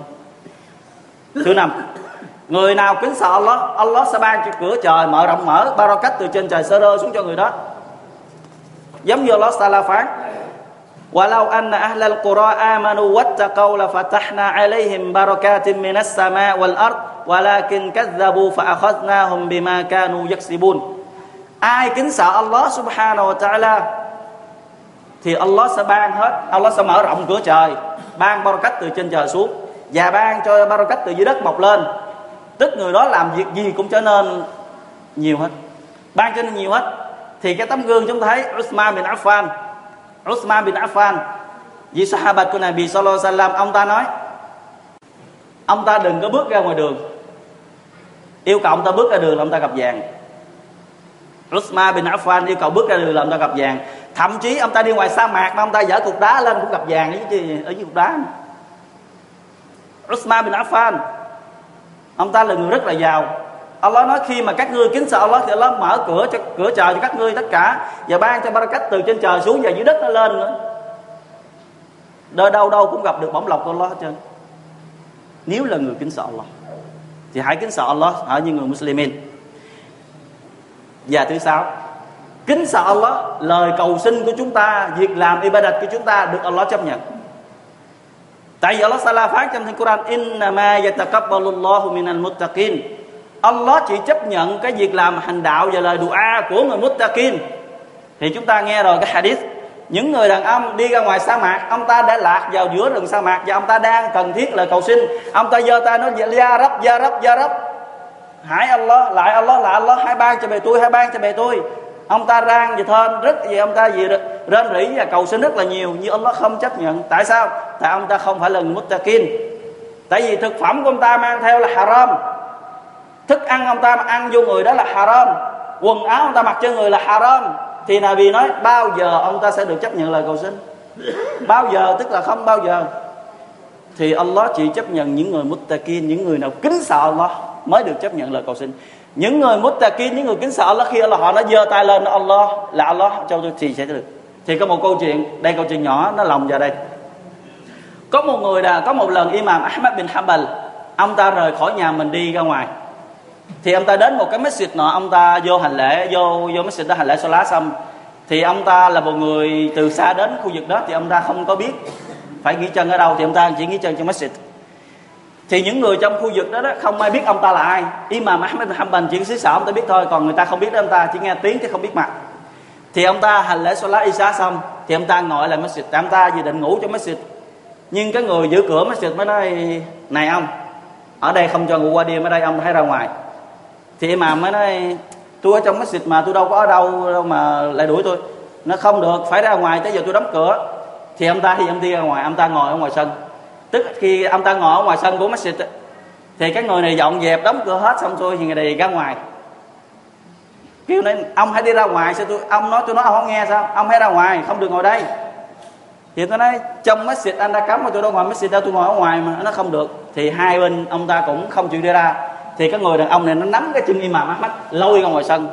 thứ năm, người nào kính sợ Allah Allah sẽ ban cho cửa trời mở rộng mở barakat từ trên trời sơ rơi xuống cho người đó. Giống như Allah Taala phán ولو أن أهل القرى آمنوا واتقوا لفتحنا عليهم بركات من السماء والأرض ولكن كذبوا فأخذناهم بما كانوا يكسبون ai kính sợ Allah subhanahu wa ta'ala thì Allah sẽ ban hết Allah sẽ mở rộng cửa trời ban barakat từ trên trời xuống và ban cho barakat từ dưới đất mọc lên tức người đó làm việc gì cũng trở nên nhiều hết ban cho nên nhiều hết thì cái tấm gương chúng ta thấy Uthman bin Affan Uthman bin Affan. Vì sahabat của Nabi sallallahu alaihi wasallam ông ta nói ông ta đừng có bước ra ngoài đường. Yêu cầu ông ta bước ra đường là ông ta gặp vàng. Uthman bin Affan yêu cầu bước ra đường là ông ta gặp vàng. Thậm chí ông ta đi ngoài sa mạc mà ông ta dở cục đá lên cũng gặp vàng ở dưới, ở dưới cục đá. Uthman bin Affan ông ta là người rất là giàu. Allah nói khi mà các ngươi kính sợ Allah thì Allah mở cửa cho, cửa trời cho các ngươi tất cả và ban cho barakat từ trên trời xuống và dưới đất nó lên nữa. Đời đâu đâu cũng gặp được bổng lộc của Allah hết trơn. Nếu là người kính sợ Allah, thì hãy kính sợ Allah ở như người Muslimin. Và thứ sáu, kính sợ Allah, lời cầu xin của chúng ta, việc làm ibadat của chúng ta được Allah chấp nhận. Tại vì Allah Sala phán trong Thánh Quran, inna ma yataqabbalu Allahu minal muttaqin. Allah chỉ chấp nhận cái việc làm hành đạo và lời dua của người muttaqin. Thì chúng ta nghe rồi cái hadith, những người đàn ông đi ra ngoài sa mạc, ông ta đã lạc vào giữa rừng sa mạc và ông ta đang cần thiết lời cầu xin. Ông ta giơ tay nói, ya rab ya rab ya rab. Hãy Allah, lại Allah lại Allah hai ban cho bề tôi hai ban cho bề tôi. Ông ta rang gì thên rất gì ông ta gì rên rỉ và cầu xin rất là nhiều, nhưng Allah không chấp nhận. Tại sao? Tại ông ta không phải là người muttaqin. Tại vì thực phẩm của ông ta mang theo là haram thức ăn ông ta ăn vô người đó là haram. Quần áo ông ta mặc trên người là haram. Thì Nabi nói bao giờ ông ta sẽ được chấp nhận lời cầu xin? [LAUGHS] Bao giờ tức là không bao giờ. Thì Allah chỉ chấp nhận những người muttaqin những người nào kính sợ Allah mới được chấp nhận lời cầu xin. Những người muttaqin những người kính sợ Allah khi Allah họ nó giơ tay lên Allah là Allah cho tôi thì sẽ được. Thì có một câu chuyện đây câu chuyện nhỏ nó lòng vào đây. Có một người là có một lần Imam Ahmad bin Hanbal ông ta rời khỏi nhà mình đi ra ngoài thì ông ta đến một cái masjid nọ ông ta vô hành lễ vô vô masjid đó hành lễ solat xong thì ông ta là một người từ xa đến khu vực đó thì ông ta không có biết phải nghỉ chân ở đâu thì ông ta chỉ nghỉ chân trong masjid thì những người trong khu vực đó, đó không ai biết ông ta là ai Imam Ahmed bin Hanbal chỉ xứ sở ông ta biết thôi còn người ta không biết đó ông ta chỉ nghe tiếng chứ không biết mặt thì ông ta hành lễ Salat Isha xong thì ông ta ngồi lại masjid ông ta dự định ngủ trong masjid nhưng cái người giữ cửa masjid mới nói này ông ở đây không cho ngủ qua đêm ở đây ông hãy ra ngoài thì imam mới nói, tôi ở trong masjid mà tôi đâu có ở đâu đâu mà lại đuổi tôi. Nó không được, phải ra ngoài, tới giờ tôi đóng cửa. Thì ông ta thì ông đi ra ngoài, ông ta ngồi ở ngoài sân. Tức khi ông ta ngồi ở ngoài sân của masjid thì cái người này dọn dẹp, đóng cửa hết xong xuôi thì người này ra ngoài. Kêu nên ông hãy đi ra ngoài, sao tôi, ông nói tôi nói ông không nghe sao? Ông hãy ra ngoài, không được ngồi đây. Thì tôi nói, trong masjid anh đã cấm mà tôi đâu ngồi masjid đâu, tôi ngồi ở ngoài mà. Nó không được. Thì hai bên ông ta cũng không chịu đi ra thì cái người đàn ông này nó nắm cái chân imam Ahmad lôi ra ngoài sân.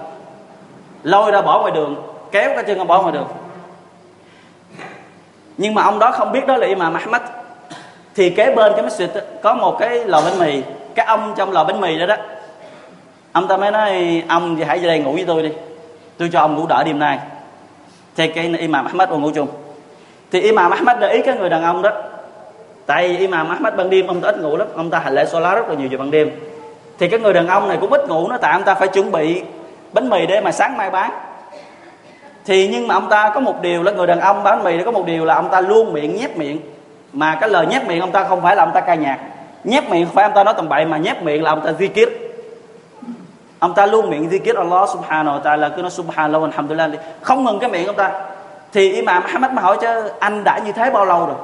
Lôi ra bỏ ngoài đường, kéo cái chân ra bỏ ngoài đường. Nhưng mà ông đó không biết đó là imam Ahmad thì kế bên cái masjid có một cái lò bánh mì, cái ông trong lò bánh mì đó đó. Ông ta mới nói, ông thì hãy về đây ngủ với tôi đi, tôi cho ông ngủ đỡ đêm nay. Thì cái imam Ahmad ngủ chung. Thì imam Ahmad để ý cái người đàn ông đó. Tại vì imam Ahmad ban đêm, ông ta ít ngủ lắm, ông ta hành lễ solar rất là nhiều vào ban đêm thì cái người đàn ông này cũng ít ngủ nó tại ông ta phải chuẩn bị bánh mì để mà sáng mai bán. Thì nhưng mà ông ta có một điều là người đàn ông bán mì có một điều là ông ta luôn miệng nhép miệng. Mà cái lời nhép miệng ông ta không phải là ông ta ca nhạc. Nhép miệng không phải ông ta nói tầm bậy, mà nhép miệng là ông ta zikir ông ta luôn miệng zikir Allah subhanahu wa ta'ala, cứ nói subhanallah alhamdulillah. Không ngừng cái miệng ông ta. Thì Imam Muhammad mới hỏi chứ, anh đã như thế bao lâu rồi?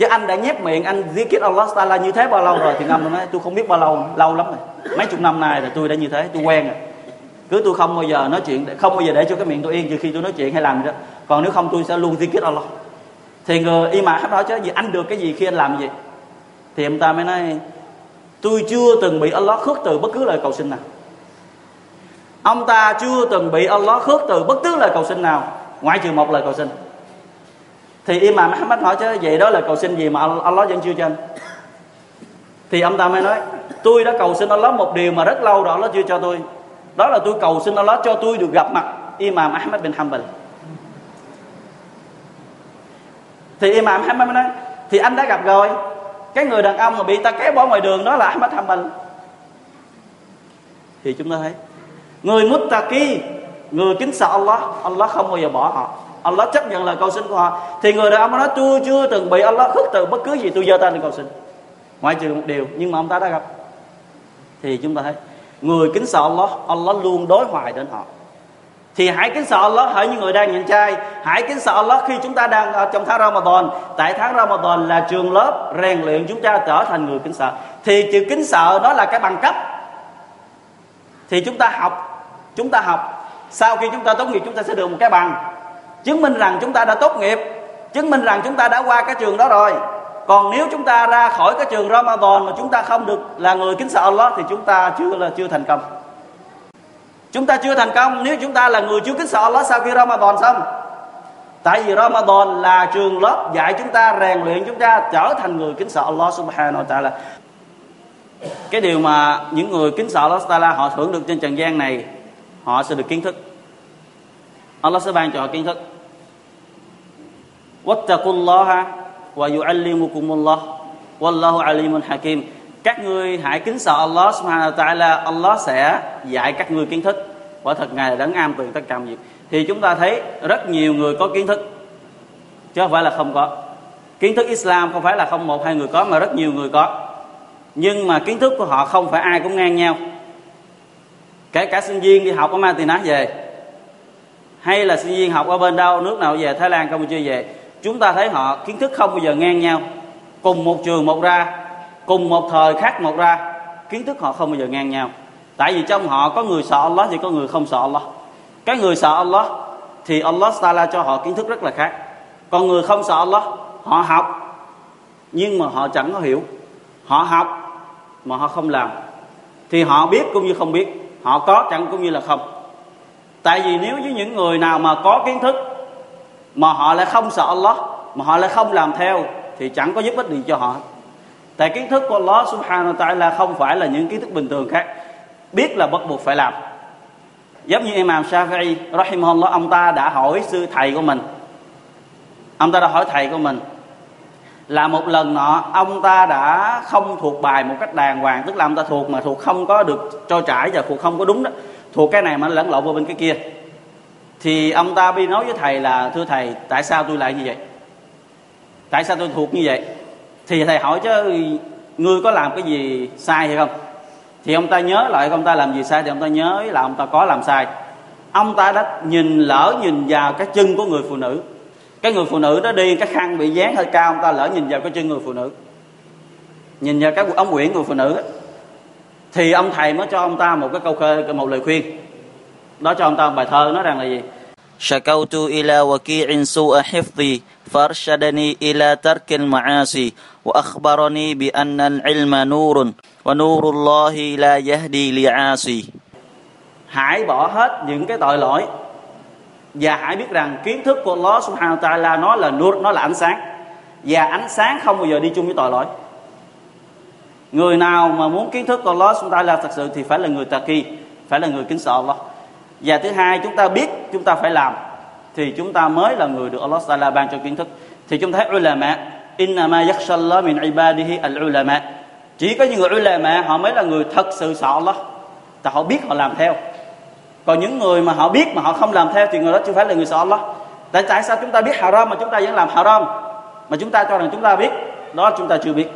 Chứ anh đã nhép miệng, anh zikir Allah Taala như thế bao lâu rồi thì năm nói, tôi không biết bao lâu lâu lắm rồi. Mấy chục năm nay là tôi đã như thế, tôi quen rồi. Cứ tôi không bao giờ nói chuyện không bao giờ để cho cái miệng tôi yên, trừ khi tôi nói chuyện hay làm gì đó. Còn nếu không tôi sẽ luôn zikir Allah. Thì người y mã đó chứ gì anh được cái gì khi anh làm gì? Thì ông ta mới nói, tôi chưa từng bị Allah khước từ bất cứ lời cầu xin nào. Ông ta chưa từng bị Allah khước từ bất cứ lời cầu xin nào, ngoại trừ một lời cầu xin thì Imam Muhammad hỏi chứ, vậy đó là cầu xin gì mà Allah vẫn chưa cho anh thì ông ta mới nói, tôi đã cầu xin Allah một điều mà rất lâu rồi Allah chưa cho tôi. Đó là tôi cầu xin Allah cho tôi được gặp mặt Imam Ahmad bin Hanbal. Thì Imam Ahmad mới nói, thì anh đã gặp rồi. Cái người đàn ông mà bị ta kéo bỏ ngoài đường đó là Ahmad Hanbal. Thì chúng ta thấy, người muttaqi, người kính sợ Allah Allah không bao giờ bỏ họ. Allah chấp nhận lời cầu xin của họ. Thì người đàn ông nói, tôi chưa từng bị Allah khước từ bất cứ gì, tôi giơ tay lên cầu xin. Ngoại trừ một điều, nhưng mà ông ta đã gặp. Thì chúng ta thấy, người kính sợ Allah Allah luôn đối hoài đến họ. Thì hãy kính sợ Allah hỡi những người đang nhận trai. Hãy kính sợ Allah khi chúng ta đang ở trong tháng Ramadan. Tại tháng Ramadan là trường lớp rèn luyện chúng ta trở thành người kính sợ. Thì chữ kính sợ đó là cái bằng cấp. Thì chúng ta học, chúng ta học. Sau khi chúng ta tốt nghiệp, chúng ta sẽ được một cái bằng chứng minh rằng chúng ta đã tốt nghiệp. Chứng minh rằng chúng ta đã qua cái trường đó rồi. Còn nếu chúng ta ra khỏi cái trường Ramadan mà chúng ta không được là người kính sợ Allah thì chúng ta chưa là, chưa thành công. Chúng ta chưa thành công nếu chúng ta là người chưa kính sợ Allah sau khi Ramadan xong. Tại vì Ramadan là trường lớp dạy chúng ta, rèn luyện chúng ta, trở thành người kính sợ Allah subhanahu wa ta'ala. Cái điều mà những người kính sợ Allah ta'ala họ thưởng được trên trần gian này, họ sẽ được kiến thức. Allah sẽ ban cho họ kiến thức wattaqullaha wa yu'allimukumullah. Wallahu alimun hakim. Các ngươi hãy kính sợ Allah subhanahu wa ta'ala, Allah sẽ dạy các ngươi kiến thức. Quả thật ngài là đấng am tường tất cả mọi việc. Thì chúng ta thấy rất nhiều người có kiến thức, chứ không phải là không có. Kiến thức Islam không phải là không một hai người có, mà rất nhiều người có. Nhưng mà kiến thức của họ không phải ai cũng ngang nhau. Kể cả sinh viên đi học ở Matinat về, hay là sinh viên học ở bên đâu, nước nào về, Thái Lan, Campuchia về chúng ta thấy họ kiến thức không bao giờ ngang nhau. Cùng một trường một ra, cùng một thời khác một ra, kiến thức họ không bao giờ ngang nhau. Tại vì trong họ có người sợ Allah thì có người không sợ Allah. Cái người sợ Allah thì Allah Taala cho họ kiến thức rất là khác. Còn người không sợ Allah, họ học, nhưng mà họ chẳng có hiểu. Họ học mà họ không làm. Thì họ biết cũng như không biết, họ có chẳng cũng như là không. Tại vì nếu với những người nào mà có kiến thức mà họ lại không sợ Allah, mà họ lại không làm theo, thì chẳng có giúp ích gì cho họ. Tại kiến thức của Allah subhanahu wa ta'ala không phải là những kiến thức bình thường khác. Biết là bắt buộc phải làm. Giống như Imam Shafi'i, rahimahullah, ông ta đã hỏi sư thầy của mình. Ông ta đã hỏi thầy của mình là một lần nọ, ông ta đã không thuộc bài một cách đàng hoàng, tức là ông ta thuộc mà thuộc không có được trôi trải và thuộc không có đúng đó. Thuộc cái này mà lẫn lộn vào bên cái kia thì ông ta đi nói với thầy là, thưa thầy, tại sao tôi lại như vậy? Tại sao tôi thuộc như vậy? Thì thầy hỏi, chứ ngươi có làm cái gì sai hay không? Thì ông ta nhớ lại, ông ta làm gì sai? Thì ông ta nhớ là ông ta có làm sai. Ông ta đã nhìn, lỡ nhìn vào cái chân của người phụ nữ. Cái người phụ nữ đó đi, cái khăn bị dán hơi cao, ông ta lỡ nhìn vào cái chân người phụ nữ. Nhìn vào cái ống quyển người phụ nữ đó. thì ông thầy mới cho ông ta một cái câu khơi, một lời khuyên đó cho ông ta một bài thơ nói rằng là gì شكوت إلى وكيع سوء حفظي فارشدني إلى ترك المعاصي وأخبرني بأن العلم نور ونور الله لا يهدي لعاصي hãy bỏ hết những cái tội lỗi và hãy biết rằng kiến thức của Allah subhanahu wa ta'ala nó là nur nó là ánh sáng và ánh sáng không bao giờ đi chung với tội lỗi người nào mà muốn kiến thức của Allah subhanahu wa ta'ala thật sự thì phải là người taqi phải là người kính sợ Allah và thứ hai chúng ta biết chúng ta phải làm thì chúng ta mới là người được Allah Taala ban cho kiến thức thì chúng ta thấy ulama innama yakhshallah min ibadihi al ulama chỉ có những người ulama họ mới là người thật sự sợ Allah tại họ biết họ làm theo còn những người mà họ biết mà họ không làm theo thì người đó chưa phải là người sợ Allah tại tại sao chúng ta biết haram mà chúng ta vẫn làm haram mà chúng ta cho rằng chúng ta biết đó chúng ta chưa biết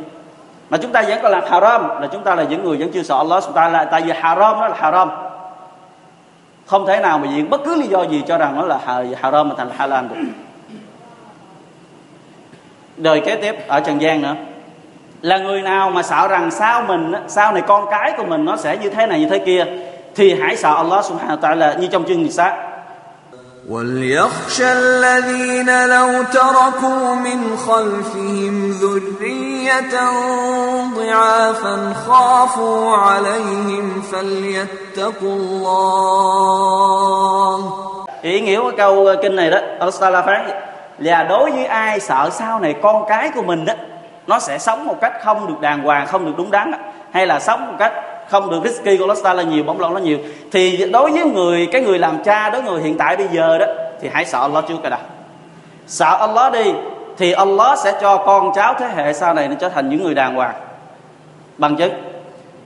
mà chúng ta vẫn còn làm haram là chúng ta là những người vẫn chưa sợ Allah chúng ta là tại vì haram đó là haram không thể nào mà diện bất cứ lý do gì cho rằng nó là haram mà thành halal được. Đời kế tiếp ở trần gian nữa. Là người nào mà sợ rằng sau mình, sau này con cái của mình nó sẽ như thế này như thế kia, thì hãy sợ Allah subhanahu wa ta'ala như trong chương Nisa وليخشى الذين لو تركوا من خلفهم ذرية ضعافا خافوا عليهم فليتقوا الله ý nghĩa của câu kinh này đó Allah phán là đối với ai sợ sau này con cái của mình đó nó sẽ sống một cách không được đàng hoàng không được đúng đắn hay là sống một cách không được risky cholesterol là nhiều, bóng lon nó nhiều. Thì đối với người, cái người làm cha, đối với người hiện tại bây giờ đó, thì hãy sợ Allah trước cái đã. Sợ Allah đi, thì Allah sẽ cho con cháu thế hệ sau này nó trở thành những người đàng hoàng. Bằng chứng.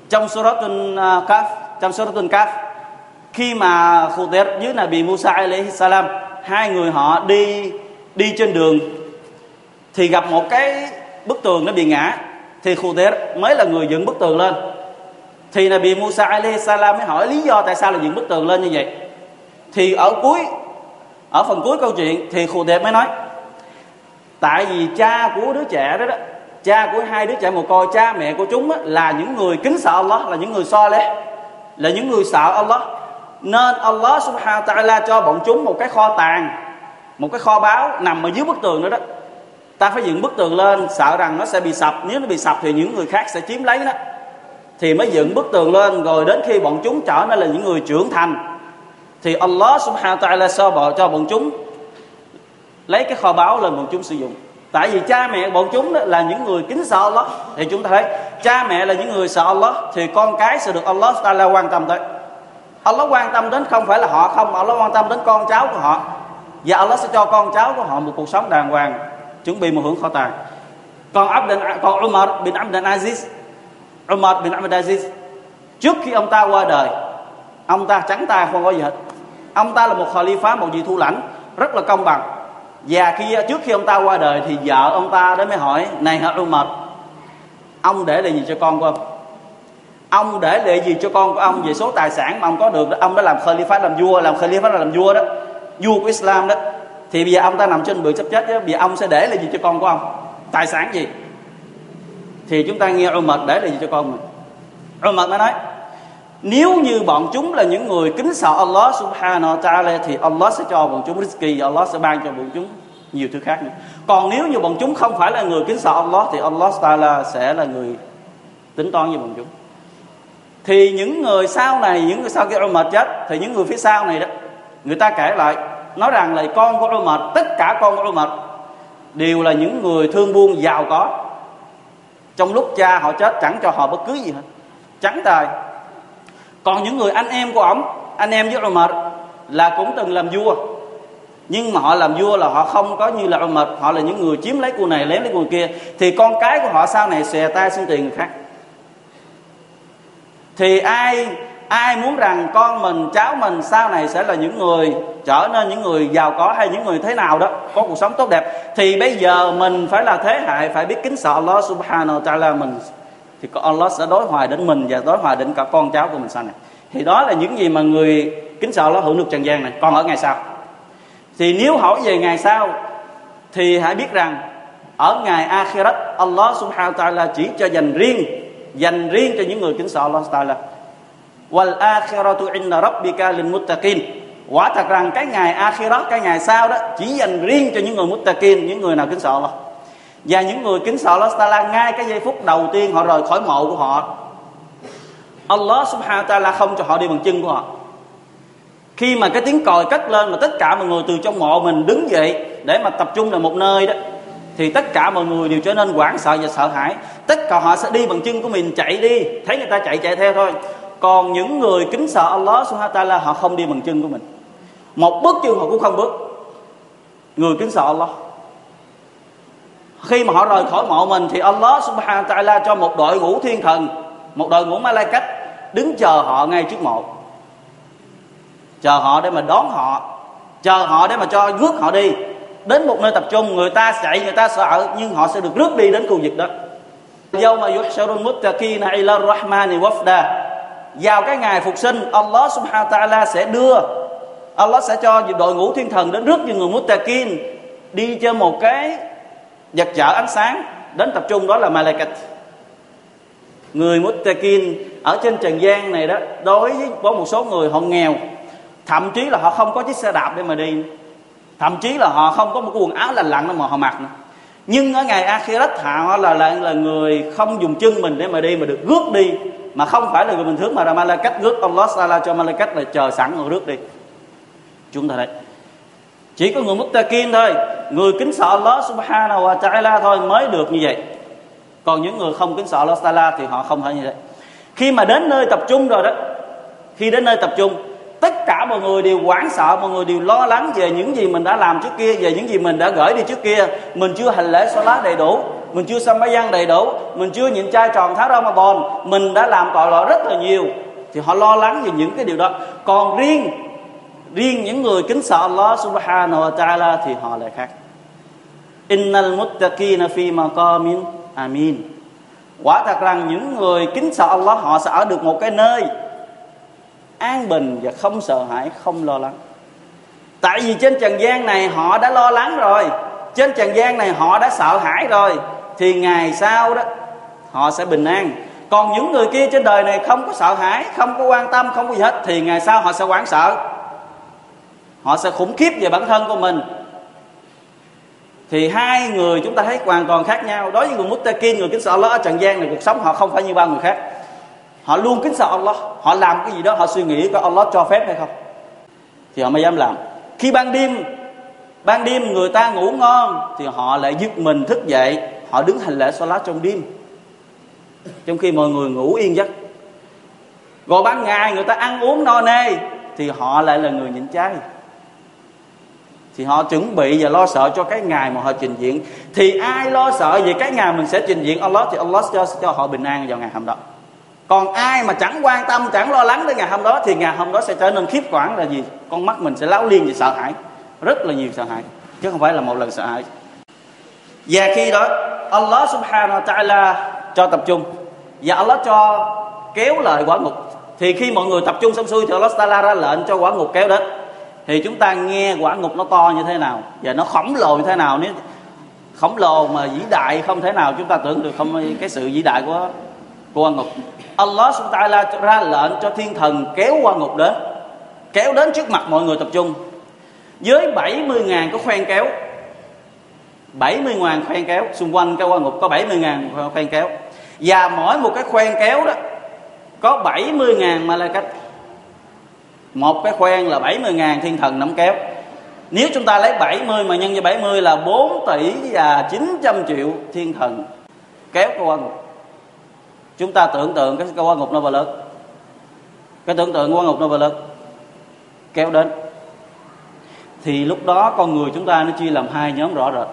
Trong suratul Kaf trong suratul Kaf khi mà Khudair với Nabi Musa alayhi salam, hai người họ đi đi trên đường, thì gặp một cái bức tường nó bị ngã, thì Khudair mới là người dựng bức tường lên thì Nabi Musa alaihi salam mới hỏi lý do tại sao là dựng bức tường lên như vậy? Thì ở cuối ở phần cuối câu chuyện thì khù đẹp mới nói tại vì cha của đứa trẻ đó đó cha của hai đứa trẻ mồ côi cha mẹ của chúng đó, là những người kính sợ Allah là những người so lẽ là những người sợ Allah. Nên Allah subhanahu ta'ala cho bọn chúng một cái kho tàng một cái kho báu nằm ở dưới bức tường đó đó. Ta phải dựng bức tường lên sợ rằng nó sẽ bị sập nếu nó bị sập thì những người khác sẽ chiếm lấy nó thì mới dựng bức tường lên rồi đến khi bọn chúng trở nên là những người trưởng thành. Thì Allah subhanahu wa ta'ala so bỏ cho bọn chúng lấy cái kho báu lên bọn chúng sử dụng. Tại vì cha mẹ bọn chúng đó là những người kính sợ Allah. Thì chúng ta thấy, cha mẹ là những người sợ Allah, thì con cái sẽ được Allah ta'ala quan tâm tới. Allah quan tâm đến không phải là họ không mà Allah quan tâm đến con cháu của họ. Và Allah sẽ cho con cháu của họ một cuộc sống đàng hoàng, chuẩn bị một hưởng kho tàng. Còn Abdul, còn Umar bin Abdul Aziz Umar bin Abdul Aziz. Trước khi ông ta qua đời ông ta trắng tay không có gì hết. Ông ta là một khalifa một vị thu lãnh rất là công bằng. Và khi trước khi ông ta qua đời thì vợ ông ta đến mới hỏi này hả Umar ông để lại gì cho con của ông? Ông để lại gì cho con của ông về số tài sản mà ông có được ông đã làm khalifa làm vua làm khalifa là làm vua đó. Vua của Islam đó. Thì bây giờ ông ta nằm trên bờ sắp chết đó, bây giờ ông sẽ để lại gì cho con của ông? Tài sản gì? Thì chúng ta nghe Umar để lại gì cho con mình. Umar mới nói, nếu như bọn chúng là những người kính sợ Allah subhanahu wa ta'ala thì Allah sẽ cho bọn chúng rizki Allah sẽ ban cho bọn chúng nhiều thứ khác nữa. Còn nếu như bọn chúng không phải là người kính sợ Allah thì Allah ta'ala sẽ là người tính toán với bọn chúng. Thì những người sau này, những người sau khi Umar chết, thì những người phía sau này đó, người ta kể lại, nói rằng là con của Umar, tất cả con của Umar đều là những người thương buôn giàu có trong lúc cha họ chết, chẳng cho họ bất cứ gì hết. Trắng tài. còn những người anh em của ông anh em với Umar là cũng từng làm vua. Nhưng mà họ làm vua là họ không có như là Umar họ là những người chiếm lấy cô này lấy lấy cô kia. Thì con cái của họ sau này xòe tay xin tiền người khác. Thì ai ai muốn rằng con mình, cháu mình sau này sẽ là những người trở nên những người giàu có hay những người thế nào đó, có cuộc sống tốt đẹp, thì bây giờ mình phải là thế hệ phải biết kính sợ Allah subhanahu wa ta'ala mình. Thì Allah sẽ đối hòa đến mình và đối hòa đến cả con cháu của mình sau này. Thì đó là những gì mà người kính sợ Allah hưởng được trần gian này. Còn ở ngày sau? Thì nếu hỏi về ngày sau, thì hãy biết rằng ở ngày akhirat, Allah subhanahu wa ta'ala chỉ cho dành riêng dành riêng cho những người kính sợ Allah ta'ala wal akhiratu inna rabbika lil muttaqin quả thật rằng cái ngày akhirat, cái ngày sau đó, chỉ dành riêng cho những người muttaqin, những người nào kính sợ Allah. Và những người kính sợ Allah Taala, ngay cái giây phút đầu tiên họ rời khỏi mộ của họ, Allah subhanahu wa ta'ala không cho họ đi bằng chân của họ. Khi mà cái tiếng còi cất lên mà tất cả mọi người từ trong mộ mình đứng dậy để mà tập trung vào một nơi đó, thì tất cả mọi người đều trở nên hoảng sợ và sợ hãi. Tất cả họ sẽ đi bằng chân của mình, chạy đi. Thấy người ta chạy chạy theo thôi còn những người kính sợ Allah subhanahu wa ta'ala, họ không đi bằng chân của mình. Một bước chân họ cũng không bước. Người kính sợ Allah. Khi mà họ rời khỏi mộ mình, thì Allah subhanahu wa ta'ala cho một đội ngũ thiên thần, một đội ngũ malaikat đứng chờ họ ngay trước mộ. Chờ họ để mà đón họ, chờ họ để mà cho rước họ đi. Đến một nơi tập trung, người ta chạy, người ta sợ, nhưng họ sẽ được rước đi đến khu vực đó. Yawma yuhsharul muttaqina ila rahmani wafda vào cái ngày phục sinh, Allah subhanahu wa ta'ala sẽ đưa, Allah sẽ cho đội ngũ thiên thần đến rước những người muttaqin đi trên một cái vật chở ánh sáng, đến tập trung đó là malaikat. Người muttaqin ở trên trần gian này đó, đối với có một số người họ nghèo, thậm chí là họ không có chiếc xe đạp để mà đi, thậm chí là họ không có một cái quần áo lành lặn mà họ mặc nữa. Nhưng ở ngày akhirat, họ là là là người không dùng chân mình để mà đi, mà được rước đi mà không phải là người bình thường mà là Malakat rước Allah Sala cho Malakat là chờ sẵn rồi rước đi. Chúng ta đây. Chỉ có người muttaqin thôi, người kính sợ Allah subhanahu wa ta'ala thôi mới được như vậy. Còn những người không kính sợ Allah ta'ala thì họ không thể như vậy. Khi mà đến nơi tập trung rồi đó, khi đến nơi tập trung, tất cả mọi người đều hoảng sợ, mọi người đều lo lắng về những gì mình đã làm trước kia, về những gì mình đã gửi đi trước kia. Mình chưa hành lễ xóa lá đầy đủ mình chưa xăm bái văn đầy đủ, mình chưa nhịn chai tròn tháng Ramadan mình đã làm tội lỗi rất là nhiều. Thì họ lo lắng về những cái điều đó. Còn riêng riêng những người kính sợ Allah subhanahu wa ta'ala thì họ lại khác. Innal muttaqina fi maqamin amin. Quả thật rằng những người kính sợ Allah, họ sẽ ở được một cái nơi an bình và không sợ hãi, không lo lắng. Tại vì trên trần gian này họ đã lo lắng rồi. Trên trần gian này họ đã sợ hãi rồi thì ngày sau đó, họ sẽ bình an. Còn những người kia trên đời này không có sợ hãi, không có quan tâm, không có gì hết, thì ngày sau họ sẽ hoảng sợ. Họ sẽ khủng khiếp về bản thân của mình. Thì hai người chúng ta thấy hoàn toàn khác nhau. Đối với người muttaqin người kính sợ Allah ở trần gian này, cuộc sống họ không phải như ba người khác. Họ luôn kính sợ Allah. Họ làm cái gì đó, họ suy nghĩ có Allah cho phép hay không? Thì họ mới dám làm. Khi ban đêm ban đêm người ta ngủ ngon, thì họ lại giật mình thức dậy họ đứng hành lễ Salat trong đêm. Trong khi mọi người ngủ yên giấc. Rồi ban ngày, người ta ăn uống no nê, thì họ lại là người nhịn chay thì họ chuẩn bị và lo sợ cho cái ngày mà họ trình diện thì ai lo sợ về cái ngày mình sẽ trình diện Allah thì Allah cho cho họ bình an vào ngày hôm đó. Còn ai mà chẳng quan tâm, chẳng lo lắng đến ngày hôm đó, thì ngày hôm đó sẽ trở nên khiếp quản là gì? Con mắt mình sẽ láo liên vì sợ hãi. Rất là nhiều sợ hãi, chứ không phải là một lần sợ hãi. Và khi đó Allah subhanahu wa ta'ala cho tập trung. Và Allah cho kéo lại quả ngục. Thì khi mọi người tập trung xong xuôi thì Allah ta'ala ra lệnh cho quả ngục kéo đến. Thì chúng ta nghe quả ngục nó to như thế nào và nó khổng lồ như thế nào. Nếu khổng lồ mà vĩ đại không thể nào chúng ta tưởng được, không cái sự vĩ đại của của quả ngục. Allah subhanahu wa ta'ala ra lệnh cho thiên thần kéo quả ngục đến. Kéo đến trước mặt mọi người tập trung. Với 70 ngàn cái khoen kéo 70 ngàn khoen kéo, xung quanh cái quan ngục có 70 ngàn khoen kéo. Và mỗi một cái khoen kéo đó, có 70 ngàn mà là cách. Một cái khoen là 70 ngàn, thiên thần nắm kéo. Nếu chúng ta lấy 70 mà nhân với 70 là 4 tỷ và 900 triệu thiên thần kéo cái quả ngục. Chúng ta tưởng tượng cái cái ngục nó bao lớn? Cái tưởng tượng quả ngục nó bao lớn? Kéo đến. Thì lúc đó con người chúng ta nó chia làm hai nhóm rõ rệt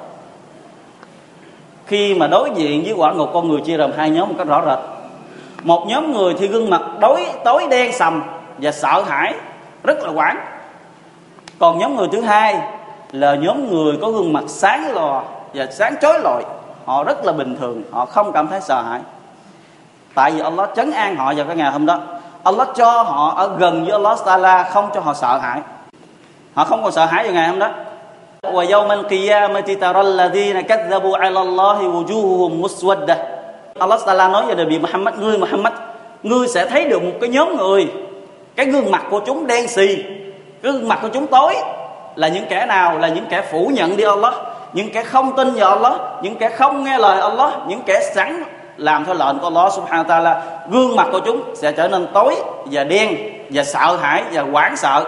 khi mà đối diện với quả ngục, con người chia làm hai nhóm một cách rõ rệt. Một nhóm người thì gương mặt đối, tối đen sầm và sợ hãi, rất là quảng còn nhóm người thứ hai là nhóm người có gương mặt sáng lò và sáng chói lọi. Họ rất là bình thường, họ không cảm thấy sợ hãi. Tại vì Allah chấn an họ vào cái ngày hôm đó. Allah cho họ ở gần với Allah Taala, không cho họ sợ hãi. Họ không còn sợ hãi vào ngày hôm đó. ويوم القيامة ترى الذين كذبوا على الله وجوههم مسودة Allah Taala nói với Nabi Muhammad ngươi Muhammad ngươi sẽ thấy được một cái nhóm người cái gương mặt của chúng đen xì cái gương mặt của chúng tối là những kẻ nào là những kẻ phủ nhận đi Allah những kẻ không tin vào Allah những kẻ không nghe lời Allah những kẻ sẵn làm theo lệnh của Allah subhanahu wa ta'ala gương mặt của chúng sẽ trở nên tối và đen và sợ hãi và hoảng sợ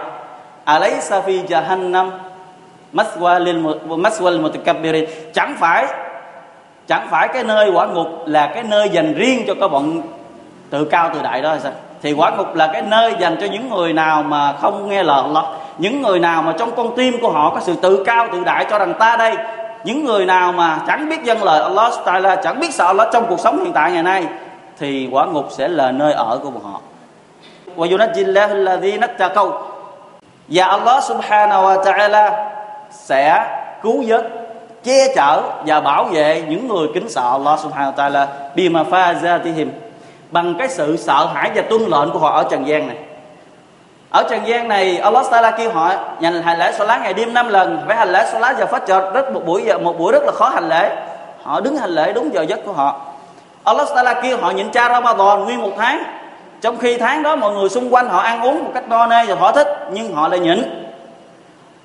alaysa fi jahannam maswa lil maswa mutakabbirin. Chẳng phải chẳng phải cái nơi quả ngục là cái nơi dành riêng cho các bọn tự cao tự đại đó hay sao? Thì quả ngục là cái nơi dành cho những người nào mà không nghe lời Allah. Những người nào mà trong con tim của họ có sự tự cao tự đại cho rằng ta đây. Những người nào mà chẳng biết dân lời Allah Taala, chẳng biết sợ Allah trong cuộc sống hiện tại ngày nay, thì quả ngục sẽ là nơi ở của bọn họ. Wa và dạ Allah subhanahu wa ta'ala sẽ cứu vớt, che chở và bảo vệ những người kính sợ Allah subhanahu wa ta'ala. Bima fazatihim. Bằng cái sự sợ hãi và tuân lệnh của họ ở trần gian này. Ở trần gian này, Allah Taala kêu họ nhận hành lễ lá ngày đêm năm lần, phải hành lễ lá giờ phát chợt rất một buổi giờ, một buổi rất là khó hành lễ. Họ đứng hành lễ đúng giờ giấc của họ. Allah Taala kêu họ nhịn cha Ramadan nguyên một tháng. Trong khi tháng đó mọi người xung quanh họ ăn uống một cách no nê và họ thích, nhưng họ lại nhịn.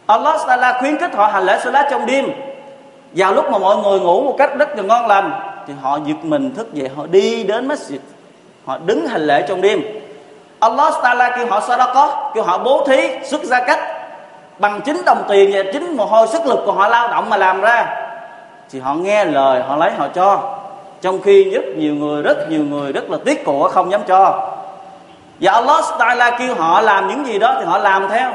Allah Taala khuyến khích họ hành lễ salat trong đêm. Vào lúc mà mọi người ngủ một cách rất là ngon lành, thì họ giật mình thức dậy, họ đi đến masjid, họ đứng hành lễ trong đêm. Allah Taala kêu họ sadaqah kêu họ bố thí, xuất gia cách. Bằng chính đồng tiền và chính mồ hôi sức lực của họ lao động mà làm ra. Thì họ nghe lời, họ lấy, họ cho. Trong khi rất nhiều người, rất nhiều người rất là tiếc của không dám cho. Và Allah Taala kêu họ làm những gì đó thì họ làm theo.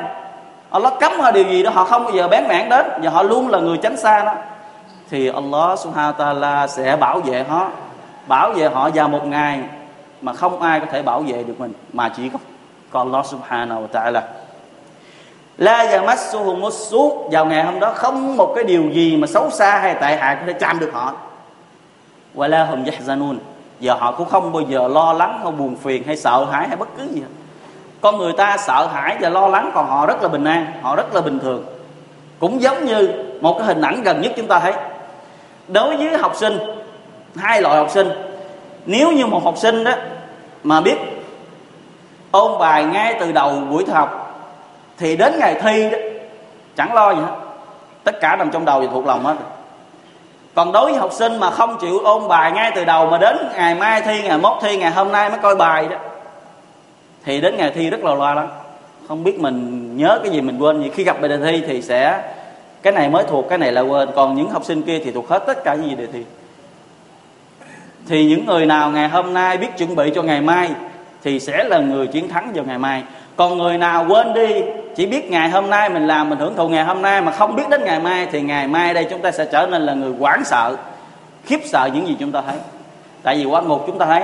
Allah cấm họ điều gì đó, họ không bao giờ bén mảng đến, và họ luôn là người tránh xa đó. Thì Allah Subhanahu Taala sẽ bảo vệ họ, bảo vệ họ vào một ngày mà không ai có thể bảo vệ được mình, mà chỉ có còn Allah Subhanahu Taala. La yamassuhu musu vào ngày hôm đó không một cái điều gì mà xấu xa hay tệ hại có thể chạm được họ. Wa la hum yahzanun giờ họ cũng không bao giờ lo lắng, không buồn phiền hay sợ hãi hay bất cứ gì hết con người ta sợ hãi và lo lắng, còn họ rất là bình an, họ rất là bình thường. Cũng giống như một cái hình ảnh gần nhất chúng ta thấy. Đối với học sinh, hai loại học sinh. Nếu như một học sinh đó mà biết ôn bài ngay từ đầu buổi học, thì đến ngày thi đó, chẳng lo gì hết. Tất cả nằm trong đầu và thuộc lòng hết. Còn đối với học sinh mà không chịu ôn bài ngay từ đầu mà đến ngày mai thi, ngày mốt thi, ngày hôm nay mới coi bài đó thì đến ngày thi rất là lo lắng không biết mình nhớ cái gì mình quên. Gì khi gặp bài đề thi thì sẽ, cái này mới thuộc, cái này là quên. Còn những học sinh kia thì thuộc hết tất cả những gì đề thi. Thì những người nào ngày hôm nay biết chuẩn bị cho ngày mai thì sẽ là người chiến thắng vào ngày mai. Còn người nào quên đi, chỉ biết ngày hôm nay mình làm, mình hưởng thụ ngày hôm nay mà không biết đến ngày mai thì ngày mai đây chúng ta sẽ trở nên là người hoảng sợ, khiếp sợ những gì chúng ta thấy. Tại vì quá ngục chúng ta thấy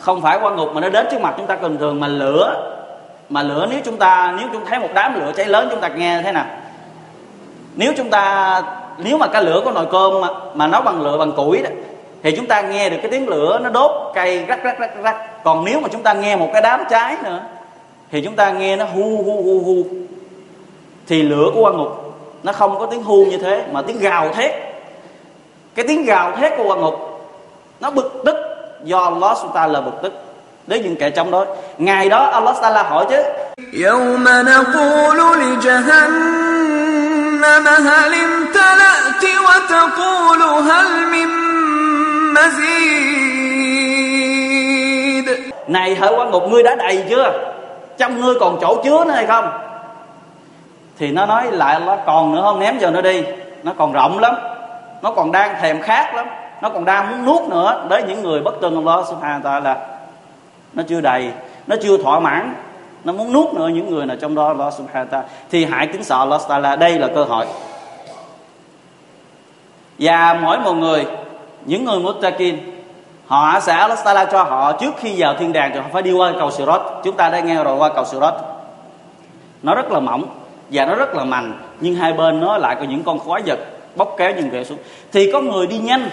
không phải quan ngục mà nó đến trước mặt chúng ta bình thường mà lửa mà lửa nếu chúng ta nếu chúng thấy một đám lửa cháy lớn chúng ta nghe thế nào? Nếu chúng ta nếu mà cái lửa có nồi cơm mà, mà nấu bằng lửa bằng củi đó thì chúng ta nghe được cái tiếng lửa nó đốt cây rắc rắc rắc rắc. Còn nếu mà chúng ta nghe một cái đám cháy nữa thì chúng ta nghe nó hu hu hu hu. Thì lửa của quan ngục nó không có tiếng hu như thế mà tiếng gào thét. Cái tiếng gào thét của quan ngục nó bực tức do Allah Subhanahu là bực tức đến những kẻ trong đó ngày đó Allah Taala hỏi chứ يوم نقول لجهنم هل امتلأت وتقول هل من مزيد này hỡi quan ngục ngươi đã đầy chưa trong ngươi còn chỗ chứa nữa hay không thì nó nói lại nó còn nữa không ném vào nó đi nó còn rộng lắm nó còn đang thèm khát lắm nó còn đang muốn nuốt nữa. Đấy, những người bất tuân Allah subhanahu wa ta'ala nó chưa đầy, nó chưa thỏa mãn. Nó muốn nuốt nữa những người nào trong đó, Allah subhanahu wa ta'ala thì hãy kính sợ Allah ta'ala đây là cơ hội. Và mỗi một người, những người muttaqin, họ sẽ Allah ta'ala cho họ trước khi vào thiên đàng thì họ phải đi qua cầu Sirat. Chúng ta đã nghe rồi, qua cầu Sirat. Nó rất là mỏng và nó rất là mạnh, nhưng hai bên nó lại có những con khói vật bốc kéo những về xuống. Thì có người đi nhanh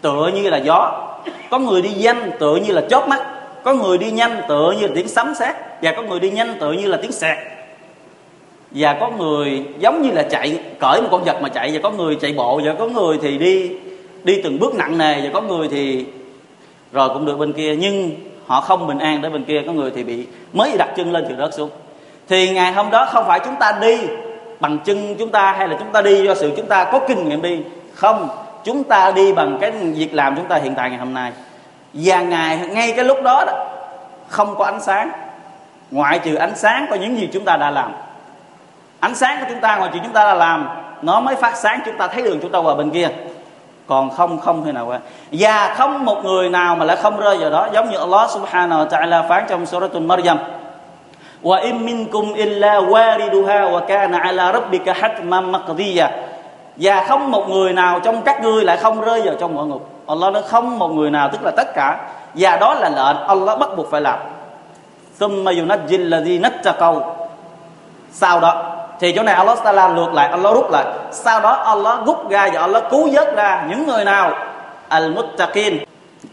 tựa như là gió. Có người đi nhanh tựa như là chớp mắt. Có người đi nhanh tựa như là tiếng sấm sét. Và có người đi nhanh tựa như là tiếng sẹt. Và có người giống như là chạy, cởi một con vật mà chạy. Và có người chạy bộ. Và có người thì đi đi từng bước nặng nề. Và có người thì rồi cũng được bên kia. Nhưng họ không bình an để bên kia. Có người thì bị mới đặt chân lên thì rớt xuống. Thì ngày hôm đó không phải chúng ta đi bằng chân chúng ta hay là chúng ta đi do sự chúng ta có kinh nghiệm đi. Không chúng ta đi bằng cái việc làm chúng ta hiện tại ngày hôm nay. Và ngày ngay cái lúc đó, đó không có ánh sáng. Ngoại trừ ánh sáng của những gì chúng ta đã làm. Ánh sáng của chúng ta ngoài trừ chúng ta đã làm nó mới phát sáng chúng ta thấy đường chúng ta qua bên kia. Còn không không thể nào qua và không một người nào mà lại không rơi vào đó. Giống như Allah subhanahu wa ta'ala phán trong suratul Maryam. Wa in minkum illa wariduha wa kana ala rabbika hatman maqdiya và không một người nào trong các ngươi lại không rơi vào trong ngõ ngục. Allah nói không một người nào, tức là tất cả. Và đó là lệnh Allah bắt buộc phải làm. Thumma yunajjil ladhi nattaqaw. Sau đó, thì chỗ này Allah Taala lượt lại, Allah rút lại. Sau đó Allah rút ra và Allah cứu vớt ra những người nào? Al muttaqin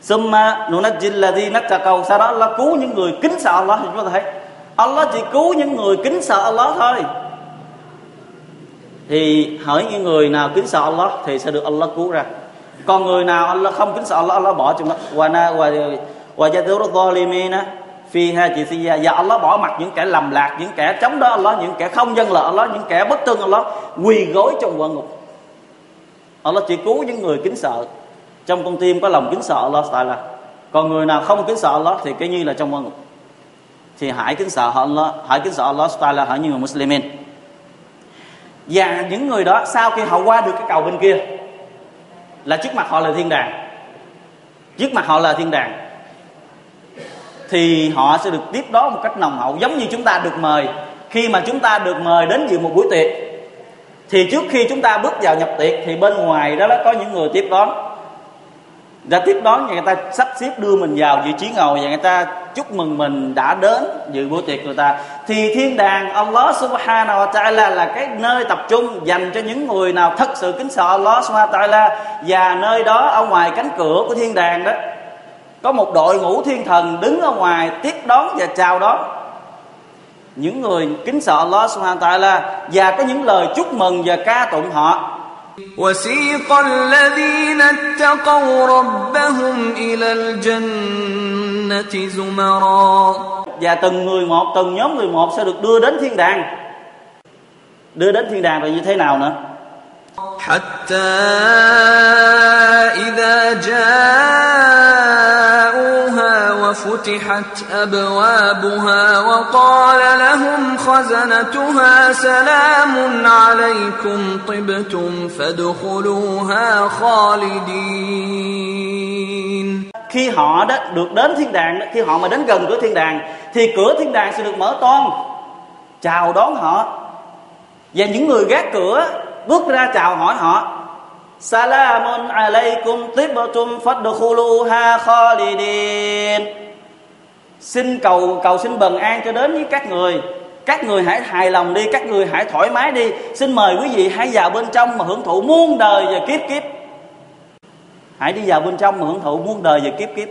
summa nunajjil ladhi nattaqaw. Sau đó Allah cứu những người kính sợ Allah, thì chúng ta thấy. Allah chỉ cứu những người kính sợ Allah thôi thì hỏi những người nào kính sợ Allah thì sẽ được Allah cứu ra. Còn người nào Allah không kính sợ Allah Allah bỏ trong đó. Wa na, wa wa yadhuru zalimina chị jithiya. Và Allah bỏ mặt những kẻ lầm lạc, những kẻ chống đối Allah, những kẻ không dân lợi Allah, những kẻ bất tương Allah, quỳ gối trong quan ngục. Allah chỉ cứu những người kính sợ. Trong con tim có lòng kính sợ Allah Taala. Còn người nào không kính sợ Allah thì cái như là trong quan ngục. Thì hãy kính sợ Allah, hãy kính sợ Allah Taala, hãy như người Muslimin và những người đó sau khi họ qua được cái cầu bên kia là trước mặt họ là thiên đàng. Trước mặt họ là thiên đàng. Thì họ sẽ được tiếp đó một cách nồng hậu giống như chúng ta được mời. Khi mà chúng ta được mời đến dự một buổi tiệc thì trước khi chúng ta bước vào nhập tiệc thì bên ngoài đó, đó có những người tiếp đón ra tiếp đón người ta, sắp xếp đưa mình vào vị trí ngồi và người ta chúc mừng mình đã đến dự buổi tiệc người ta. Thì thiên đàng, Allah subhanahu wa ta'ala là cái nơi tập trung dành cho những người nào thật sự kính sợ Allah subhanahu wa ta'ala. Và nơi đó ở ngoài cánh cửa của thiên đàng đó, có một đội ngũ thiên thần đứng ở ngoài tiếp đón và chào đón. Những người kính sợ Allah subhanahu wa ta'ala và có những lời chúc mừng và ca tụng họ. وسيق الذين اتقوا ربهم إلى الجنة زمرا và từng người một từng nhóm người một sẽ được đưa đến thiên đàng đưa đến thiên đàng rồi như thế nào nữa حتى إذا جاءوها وفتحت أبوابها وقال لهم خزنتها سلام عليكم طبتم فادخلوها خالدين khi họ đó được đến thiên đàng đó, khi họ mà đến gần cửa thiên đàng thì cửa thiên đàng sẽ được mở toan chào đón họ và những người gác cửa bước ra chào hỏi họ Salamun alaikum tibbatum fadkhuluha khalidin. Xin cầu cầu xin bần an cho đến với các người. Các người hãy hài lòng đi, các người hãy thoải mái đi. Xin mời quý vị hãy vào bên trong mà hưởng thụ muôn đời và kiếp kiếp. Hãy đi vào bên trong mà hưởng thụ muôn đời và kiếp kiếp.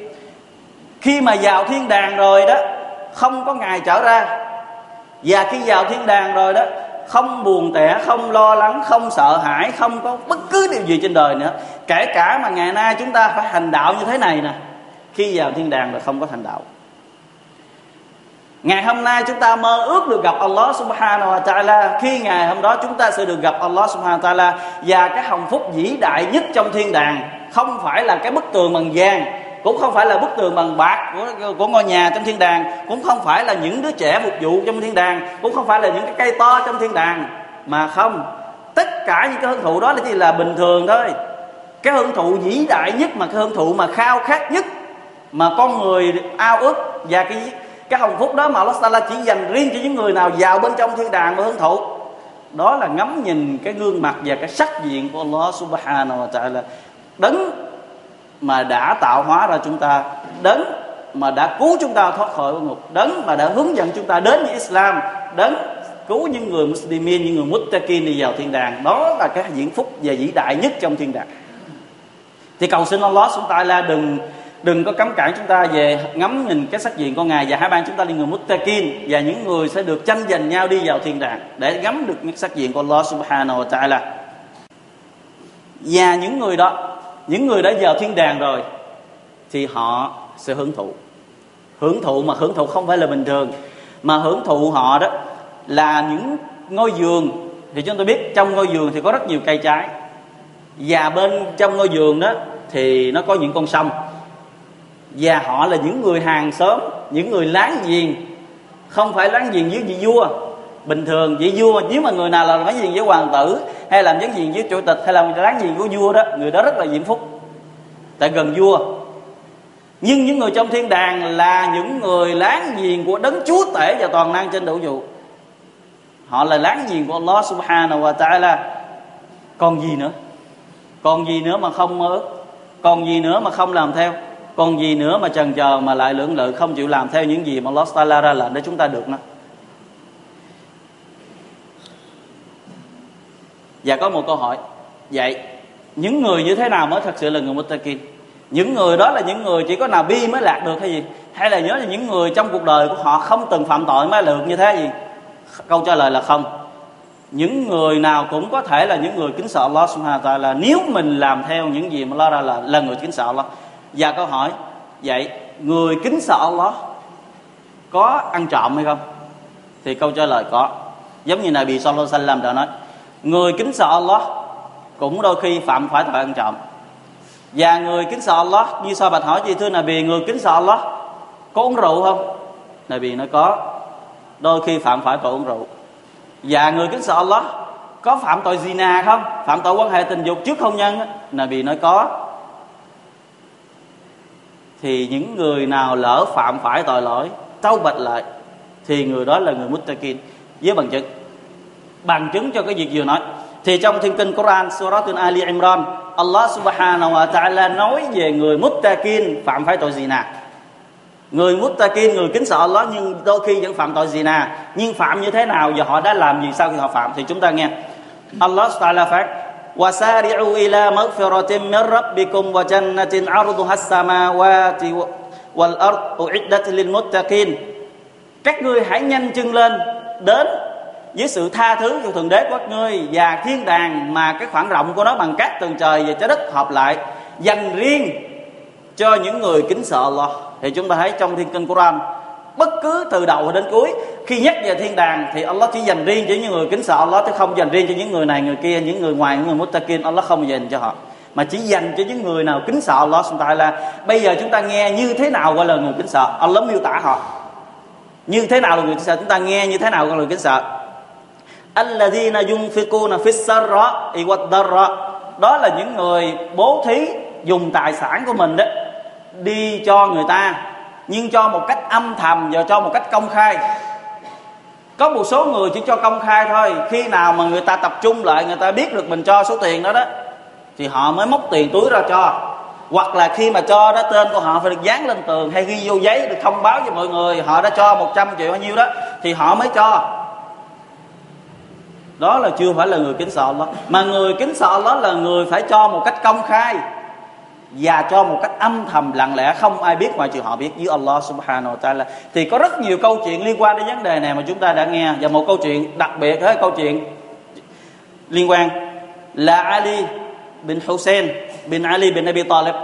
Khi mà vào thiên đàng rồi đó, không có ngày trở ra. Và khi vào thiên đàng rồi đó không buồn tẻ, không lo lắng, không sợ hãi, không có bất cứ điều gì trên đời nữa. Kể cả mà ngày nay chúng ta phải hành đạo như thế này nè. Khi vào thiên đàng là không có hành đạo. Ngày hôm nay chúng ta mơ ước được gặp Allah subhanahu wa ta'ala. Khi ngày hôm đó chúng ta sẽ được gặp Allah subhanahu wa ta'ala. Và cái hồng phúc vĩ đại nhất trong thiên đàng Không phải là cái bức tường bằng vàng cũng không phải là bức tường bằng bạc của, của ngôi nhà trong thiên đàng Cũng không phải là những đứa trẻ phục vụ trong thiên đàng Cũng không phải là những cái cây to trong thiên đàng Mà không. Tất cả những cái hưởng thụ đó là chỉ là bình thường thôi. Cái hưởng thụ vĩ đại nhất mà cái hưởng thụ mà khao khát nhất Mà con người ao ước Và cái cái hồng phúc đó mà Allah Taala chỉ dành riêng cho những người nào vào bên trong thiên đàng mà hưởng thụ đó là ngắm nhìn cái gương mặt và cái sắc diện của Allah Subhanahu wa Taala. Đấng mà đã tạo hóa ra chúng ta, đấng mà đã cứu chúng ta thoát khỏi ngục, đấng mà đã hướng dẫn chúng ta đến với Islam, đấng cứu những người Muslimin, những người Muttaqin đi vào thiên đàng. Đó là cái diễn phúc và vĩ đại nhất trong thiên đàng. Thì cầu xin Allah chúng ta là đừng đừng có cấm cản chúng ta về ngắm nhìn cái sắc diện của ngài và hai ban chúng ta là người muttaqin và những người sẽ được tranh giành nhau đi vào thiên đàng để ngắm được những sắc diện của Allah subhanahu wa ta'ala. Và những người đó những người đã vào thiên đàng rồi, thì họ sẽ hưởng thụ. Hưởng thụ mà hưởng thụ không phải là bình thường. Mà hưởng thụ họ đó là những ngôi giường. Thì chúng tôi biết trong ngôi giường thì có rất nhiều cây trái. Và bên trong ngôi giường đó thì nó có những con sông. Và họ là những người hàng xóm, những người láng giềng. Không phải láng giềng với vị vua bình thường vị vua. Nếu mà người nào là láng giềng với hoàng tử, hay làm láng giềng với chủ tịch, hay là láng giềng của vua đó, người đó rất là diễm phúc. Tại gần vua. Nhưng những người trong thiên đàng là những người láng giềng của đấng chúa tể và toàn năng trên vũ trụ họ là láng giềng của Allah subhanahu wa ta'ala. Còn gì nữa? Còn gì nữa mà không mơ còn gì nữa mà không làm theo? Còn gì nữa mà chần chờ mà lại lưỡng lự, không chịu làm theo những gì mà Allah Taala ra lệnh để chúng ta được nữa? Và có một câu hỏi. Vậy, những người như thế nào mới thật sự là người mutakin? Những người đó là những người chỉ có nào bi mới lạc được hay gì? Hay là nhớ là những người trong cuộc đời của họ không từng phạm tội mới được như thế gì? Câu trả lời là không. Những người nào cũng có thể là những người kính sợ Allah subhanahu wa ta'ala. Nếu mình làm theo những gì mà Allah ra là là người kính sợ Allah. Và câu hỏi, vậy người kính sợ Allah có ăn trộm hay không? Thì câu trả lời có. Giống như Nabi Sallallahu Alaihi Wasallam đã nói người kính sợ Allah cũng đôi khi phạm phải tội ăn trộm. Và người kính sợ Allah, như sao bạch hỏi gì thưa Nabi, người kính sợ Allah có uống rượu không? Nabi nói, có. Đôi khi phạm phải tội uống rượu. Và người kính sợ Allah có phạm tội zina không? Phạm tội quan hệ tình dục trước hôn nhân Nabi nói, có. Thì những người nào lỡ phạm phải tội lỗi, tâu bạch lại, thì người đó là người muttaqin. Với bằng chứng bằng chứng cho cái việc vừa nói thì trong thiên kinh Quran Surah Ali Imran Allah subhanahu wa ta'ala nói về người muttaqin phạm phải tội gì nào người muttaqin người kính sợ Allah nhưng đôi khi vẫn phạm tội gì nào nhưng phạm như thế nào và họ đã làm gì sau khi họ phạm thì chúng ta nghe Allah ta'ala phát وسارعوا إلى مغفرة من ربكم وجنة عرضها السماوات والأرض أعدت للمتقين các ngươi hãy nhanh chân lên đến với sự tha thứ của thượng đế của các ngươi và thiên đàng mà cái khoảng rộng của nó bằng các tầng trời và trái đất hợp lại, dành riêng cho những người kính sợ Allah. Thì chúng ta thấy trong thiên kinh Quran, bất cứ từ đầu đến cuối, khi nhắc về thiên đàng thì Allah chỉ dành riêng cho những người kính sợ Allah, chứ không dành riêng cho những người này, người kia, những người ngoài, những người muttaqin. Allah không dành cho họ, mà chỉ dành cho những người nào kính sợ Allah subhanahu là bây giờ chúng ta nghe như thế nào gọi là người kính sợ? Allah miêu tả họ. Như thế nào là người kính sợ? Chúng ta nghe như thế nào gọi là người kính sợ? Alladhina yunfiquna fis sarra wa darra. Đó là những người bố thí dùng tài sản của mình đó đi cho người ta, nhưng cho một cách âm thầm và cho một cách công khai. Có một số người chỉ cho công khai thôi, khi nào mà người ta tập trung lại, người ta biết được mình cho số tiền đó đó, thì họ mới móc tiền túi ra cho. Hoặc là khi mà cho đó tên của họ phải được dán lên tường hay ghi vô giấy, được thông báo cho mọi người, họ đã cho 100 triệu bao nhiêu đó, thì họ mới cho đó là chưa phải là người kính sợ Allah. Mà người kính sợ Allah là người phải cho một cách công khai và cho một cách âm thầm, lặng lẽ. Không ai biết ngoài trừ họ biết với Allah subhanahu wa ta'ala. Thì có rất nhiều câu chuyện liên quan đến vấn đề này mà chúng ta đã nghe. Và một câu chuyện đặc biệt đó là câu chuyện liên quan là Ali bin Hussein bin Ali bin Abi Talib.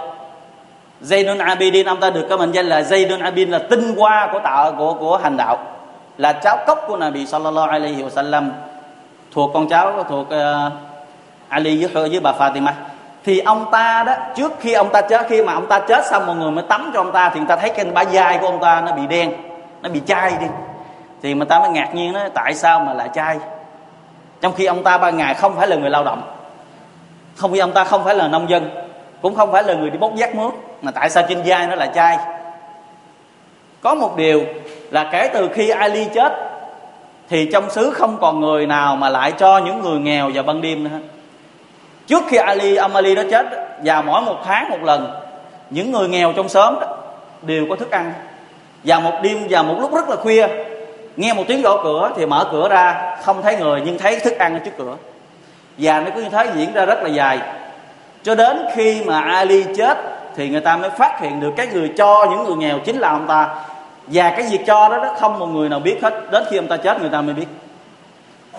Zainun Abidin, ông ta được cái mệnh danh là Zainun Abidin, là tinh hoa của tạo của của hành đạo, là cháu cốc của Nabi sallallahu alaihi wasallam thuộc con cháu thuộc uh, Ali với với bà Fatima. Thì ông ta đó trước khi ông ta chết khi mà ông ta chết xong mọi người mới tắm cho ông ta thì người ta thấy cái bả vai của ông ta nó bị đen nó bị chai đi. Thì người ta mới ngạc nhiên nói tại sao mà lại chai? Trong khi ông ta ba ngày không phải là người lao động không khi ông ta không phải là nông dân cũng không phải là người đi bốc vác mướt mà tại sao trên vai nó lại chai? Có một điều là kể từ khi Ali chết thì trong xứ không còn người nào mà lại cho những người nghèo vào ban đêm nữa. Hết trước khi Ali ông Ali đó chết và mỗi một tháng một lần những người nghèo trong xóm đó, đều có thức ăn. Và một đêm và một lúc rất là khuya nghe một tiếng gõ cửa thì mở cửa ra không thấy người nhưng thấy thức ăn ở trước cửa. Và nó cứ như thế diễn ra rất là dài. Cho đến khi mà Ali chết thì người ta mới phát hiện được cái người cho những người nghèo chính là ông ta và cái việc cho đó, đó không một người nào biết hết. Đến khi ông ta chết người ta mới biết.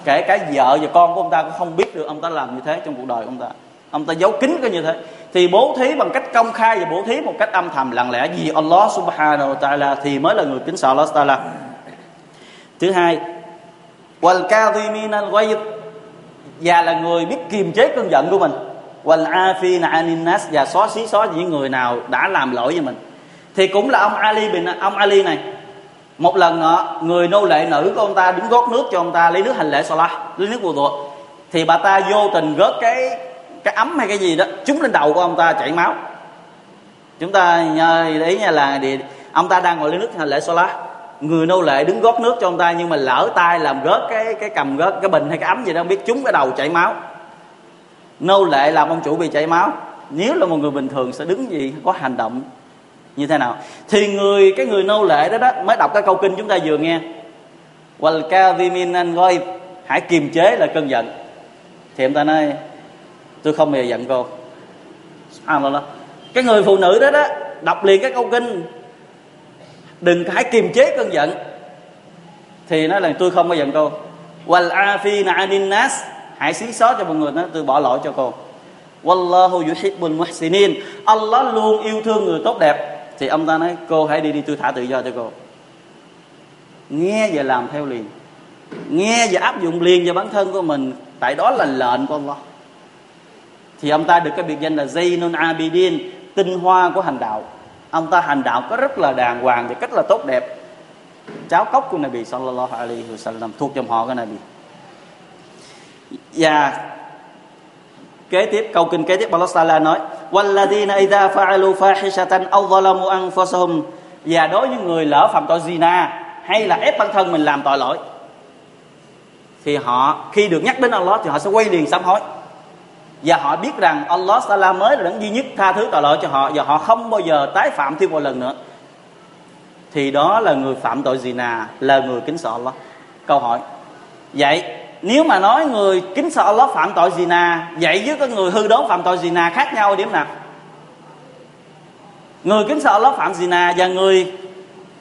Kể cả vợ và con của ông ta cũng không biết được ông ta làm như thế trong cuộc đời ông ta. Ông ta giấu kín cái như thế. Thì bố thí bằng cách công khai và bố thí một cách âm thầm lặng lẽ vì Allah subhanahu wa ta'ala thì mới là người kính sợ Allah ta'ala. Thứ hai wal kadhimin al và là người biết kiềm chế cơn giận của mình. Wal afina anin nas và xóa xí xóa những người nào đã làm lỗi với mình thì cũng là ông Ali bin ông Ali này, một lần nọ người nô lệ nữ của ông ta đứng gót nước cho ông ta lấy nước hành lễ Salah lấy nước vô rồi. Thì bà ta vô tình gớt cái cái ấm hay cái gì đó, trúng lên đầu của ông ta, chảy máu. Chúng ta nhớ ý nha là thì ông ta đang ngồi lấy nước hành lễ Salah người nô lệ đứng gót nước cho ông ta nhưng mà lỡ tay làm gớt cái cái cầm gớt cái bình hay cái ấm gì đó, không biết trúng cái đầu chảy máu. Nô lệ làm ông chủ bị chảy máu. Nếu là một người bình thường sẽ đứng gì, có hành động như thế nào? Thì người, cái người nô lệ đó đó mới đọc cái câu kinh chúng ta vừa nghe. Wal anh ghaib. Hãy kiềm chế là cơn giận. Thì em ta nói, tôi không hề giận cô. Subhanallah. Cái người phụ nữ đó đó đọc liền cái câu kinh. Đừng hãy kiềm chế cơn giận. Thì nói là, tôi không có giận cô. Wal afina anin nas. Hãy xí xót cho mọi người nói tôi bỏ lỗi cho cô. Wallahu yuhibbul muhsinin. Allah luôn yêu thương người tốt đẹp thì ông ta nói, cô hãy đi đi, tôi thả tự do cho cô. Nghe và làm theo liền. Nghe và áp dụng liền vào bản thân của mình, tại đó là lệnh của Allah. Thì ông ta được cái biệt danh là Zainun Abidin, tinh hoa của hành đạo. Ông ta hành đạo có rất là đàng hoàng và cách là tốt đẹp. Cháu cốc của Nabi sallallahu alaihi wasallam thuộc dòng họ của Nabi. Và kế tiếp, câu kinh kế tiếp Allah Taala nói walladina idha fa'alu fahishatan aw zalamu anfusahum. Và đối với người lỡ phạm tội zina hay là ép bản thân mình làm tội lỗi, thì họ, khi được nhắc đến Allah thì họ sẽ quay liền sám hối. Và họ biết rằng Allah Taala mới là đấng duy nhất tha thứ tội lỗi cho họ và họ không bao giờ tái phạm thêm một lần nữa. Thì đó là người phạm tội zina, là người kính sợ Allah. Câu hỏi, vậy nếu mà nói người kính sợ Allah phạm tội zina, vậy với cái người hư đốn phạm tội zina khác nhau ở điểm nào? Người kính sợ Allah phạm zina và người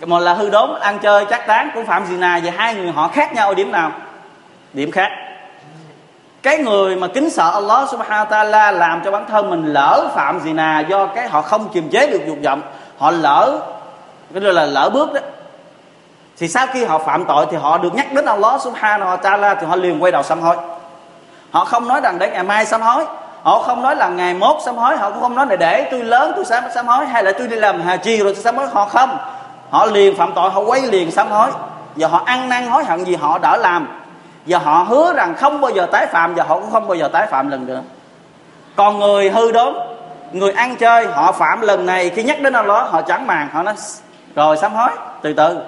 một là hư đốn, ăn chơi, chắc tán cũng phạm zina và hai người họ khác nhau ở điểm nào? Điểm khác. Cái người mà kính sợ Allah subhanahu wa ta'ala làm cho bản thân mình lỡ phạm zina do cái họ không kiềm chế được dục vọng, họ lỡ, cái đó là lỡ bước đó thì sau khi họ phạm tội thì họ được nhắc đến Allah subhanahu wa ta'ala thì họ liền quay đầu sám hối. Họ không nói rằng để ngày mai sám hối. Họ không nói là ngày mốt sám hối. Họ cũng không nói là để tôi lớn tôi sám sám hối hay là tôi đi làm hà chi rồi tôi sám hối. Họ không. Họ liền phạm tội, họ quay liền sám hối. Và họ ăn năn hối hận gì họ đã làm. Và họ hứa rằng không bao giờ tái phạm và họ cũng không bao giờ tái phạm lần nữa. Còn người hư đốn, người ăn chơi, họ phạm lần này khi nhắc đến Allah, họ chẳng màng họ nói, rồi sám hối, từ từ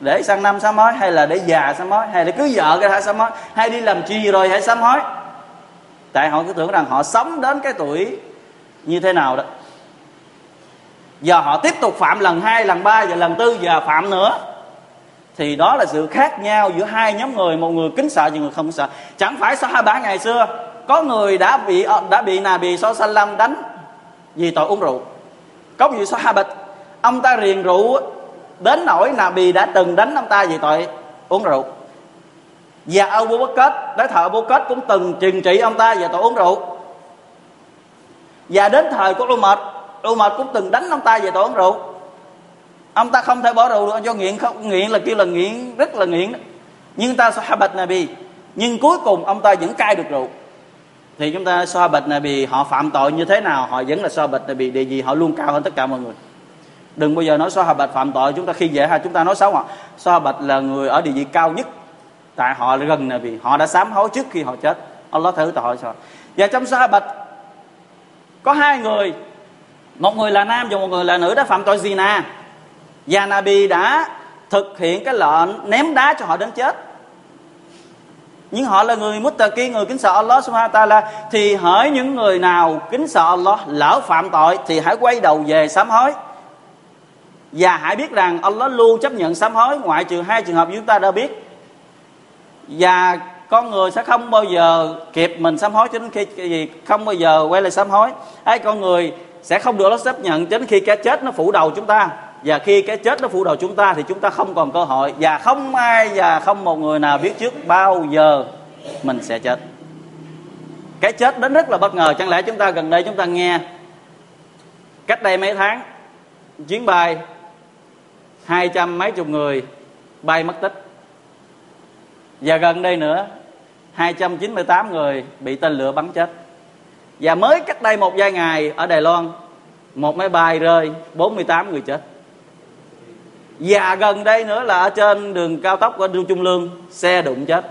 để sang năm sám hối hay là để già sám hối hay là cứ vợ cái hãy sám hối, hay đi làm chi rồi hãy sám hối. Tại họ cứ tưởng rằng họ sống đến cái tuổi như thế nào đó. Giờ họ tiếp tục phạm lần hai, lần ba và lần tư giờ phạm nữa. Thì đó là sự khác nhau giữa hai nhóm người, một người kính sợ và người không sợ. Chẳng phải sau hai ba ngày xưa, có người đã bị ờ, đã bị nà bị so sanh lâm đánh vì tội uống rượu. Có một vị bịch ông ta riền rượu đến nỗi nà bì đã từng đánh ông ta vì tội uống rượu. Và bố kết đến thợ bố kết cũng từng trừng trị ông ta về tội uống rượu. Và đến thời của mệt Lưu Mệt cũng từng đánh ông ta về tội uống rượu. Ông ta không thể bỏ rượu được do nghiện không, nghiện là kêu là nghiện, rất là nghiện nhưng ta sahabat nabi, nhưng cuối cùng ông ta vẫn cai được rượu. Thì chúng ta so bạch nabi họ phạm tội như thế nào, họ vẫn là so bạch nabi để gì họ luôn cao hơn tất cả mọi người đừng bao giờ nói so bạch phạm tội. Chúng ta khi dễ ha, chúng ta nói xấu họ. So bạch là người ở địa vị cao nhất. Tại họ là gần vì họ đã sám hối trước khi họ chết. Allah thứ tội sao và trong so bạch, có hai người. Một người là nam và một người là nữ đã phạm tội zina và Nabi đã thực hiện cái lệnh ném đá cho họ đến chết. Nhưng họ là người muttaqi, người kính sợ Allah subhanahu wa ta'ala. Thì hỡi những người nào kính sợ Allah, lỡ phạm tội, thì hãy quay đầu về sám hối và hãy biết rằng Allah luôn chấp nhận sám hối, ngoại trừ hai trường hợp chúng ta đã biết. Và con người sẽ không bao giờ kịp mình sám hối cho đến khi cái gì, không bao giờ quay lại sám hối. Ai con người sẽ không được nó chấp nhận đến khi cái chết nó phủ đầu chúng ta. Và khi cái chết nó phủ đầu chúng ta thì chúng ta không còn cơ hội. Và không ai và không một người nào biết trước bao giờ mình sẽ chết. Cái chết đến rất là bất ngờ. Chẳng lẽ chúng ta gần đây chúng ta nghe cách đây mấy tháng, chuyến bay hai trăm mấy chục người bay mất tích. Và gần đây nữa 298 người bị tên lửa bắn chết. Và mới cách đây một vài ngày, ở Đài Loan, một máy bay rơi 48 người chết. Và gần đây nữa là ở trên đường cao tốc ở đường Trung Lương, xe đụng chết.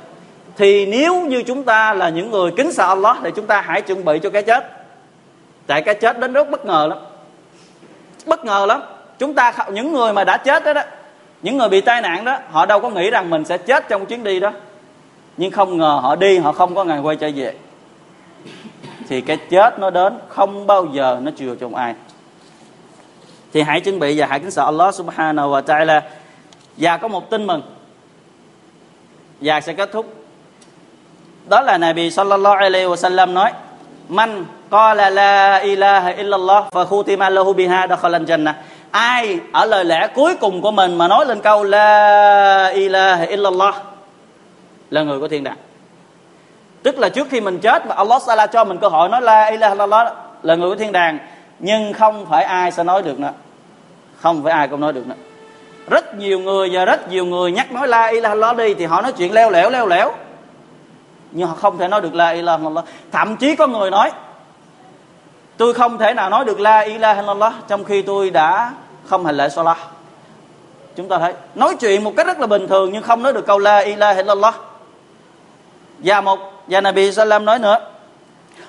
Thì nếu như chúng ta là những người kính sợ Allah thì chúng ta hãy chuẩn bị cho cái chết. Tại cái chết đến rất bất ngờ lắm. Bất ngờ lắm chúng ta những người mà đã chết đó đó, những người bị tai nạn đó, họ đâu có nghĩ rằng mình sẽ chết trong chuyến đi đó. Nhưng không ngờ họ đi, họ không có ngày quay trở về. Thì cái chết nó đến, không bao giờ nó chừa trong ai. Thì hãy chuẩn bị và hãy kính sợ Allah subhanahu wa ta'ala. Và có một tin mừng. Và sẽ kết thúc. Đó là Nabi sallallahu alaihi wasallam nói, man qala la ilaha illallah fa khutima lahu biha dakhala jannah ai ở lời lẽ cuối cùng của mình mà nói lên câu la ilaha illallah? Là người của thiên đàng. Tức là trước khi mình chết mà Allah Taala cho mình cơ hội nói la ilaha illallah là người của thiên đàng. Nhưng không phải ai sẽ nói được nữa. Không phải ai cũng nói được nữa. Rất nhiều người và rất nhiều người nhắc nói la ilaha illallah đi thì họ nói chuyện leo lẻo leo lẻo. Nhưng họ không thể nói được la ilaha illallah. Thậm chí có người nói tôi không thể nào nói được la ilaha illallah trong khi tôi đã không hành lễ salat chúng ta thấy, nói chuyện một cách rất là bình thường nhưng không nói được câu la ilaha illallah và một, và Nabi Sallam nói nữa,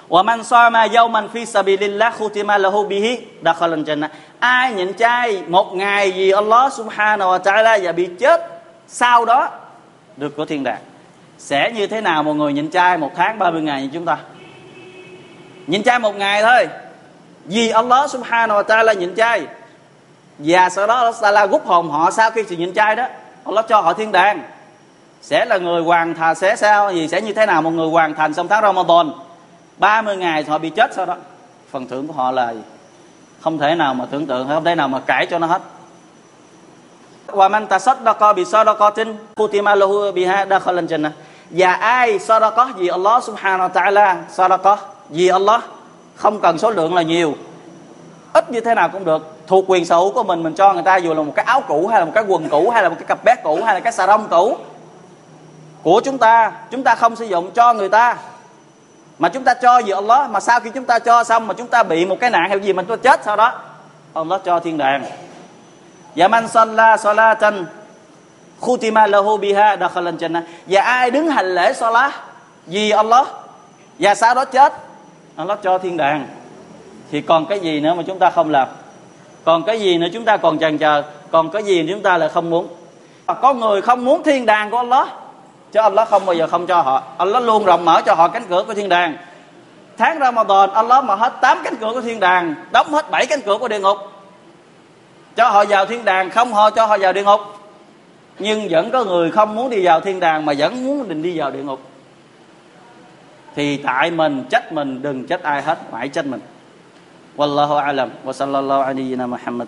Wa man sama yawman fi sabilillah khutima lahu bihi dakhala jannah. Ai nhịn chay một ngày vì Allah subhanahu wa ta'ala và bị chết sau đó được của thiên đàng. Sẽ như thế nào một người nhịn chay một tháng 30 ngày như chúng ta? Nhịn chay một ngày thôi. Vì Allah subhanahu wa ta'ala nhịn chay và sau đó Allah Taala gút hồn họ sau khi sự nhịn chay đó. Allah cho họ thiên đàng. Sẽ là người hoàn thành, sẽ sao, gì, sẽ như thế nào? Một người hoàn thành xong tháng Ramadan 30 ngày họ bị chết sau đó. Phần thưởng của họ là gì? không thể nào mà tưởng tượng, không thể nào mà cãi cho nó hết. Và man tasaddaqa bi sadaqatin kutima lahu biha dakhala jannah. Và ai sadaqa gì? Allah subhanahu wa ta'ala sadaqa vì Allah, không cần số lượng là nhiều. Ít như thế nào cũng được. Thuộc quyền sở hữu của mình mình cho người ta dù là một cái áo cũ hay là một cái quần cũ hay là một cái cặp bé cũ hay là cái xà rong cũ. Của chúng ta chúng ta không sử dụng cho người ta. Mà chúng ta cho vì Allah, mà sau khi chúng ta cho xong mà chúng ta bị một cái nạn hay gì mà chúng ta chết sau đó, Allah cho thiên đàng. Và man salla salatan, khutima lahu biha dakhalan jannah. Và ai đứng hành lễ salat vì Allah, và sau đó chết Allah cho thiên đàng. Thì còn cái gì nữa mà chúng ta không làm? Còn cái gì nữa chúng ta còn chần chờ? Còn cái gì chúng ta lại không muốn? Có người không muốn thiên đàng của Allah, chứ Allah không bao giờ không cho họ. Allah luôn rộng mở cho họ cánh cửa của thiên đàng. Tháng Ramadan, Allah mở hết 8 cánh cửa của thiên đàng, đóng hết 7 cánh cửa của địa ngục. Cho họ vào thiên đàng, không họ cho họ vào địa ngục. Nhưng vẫn có người không muốn đi vào thiên đàng mà vẫn muốn định đi vào địa ngục thì tại mình trách mình, đừng trách ai hết, phải trách mình. Wallahu alam wa sallallahu alaihi sallam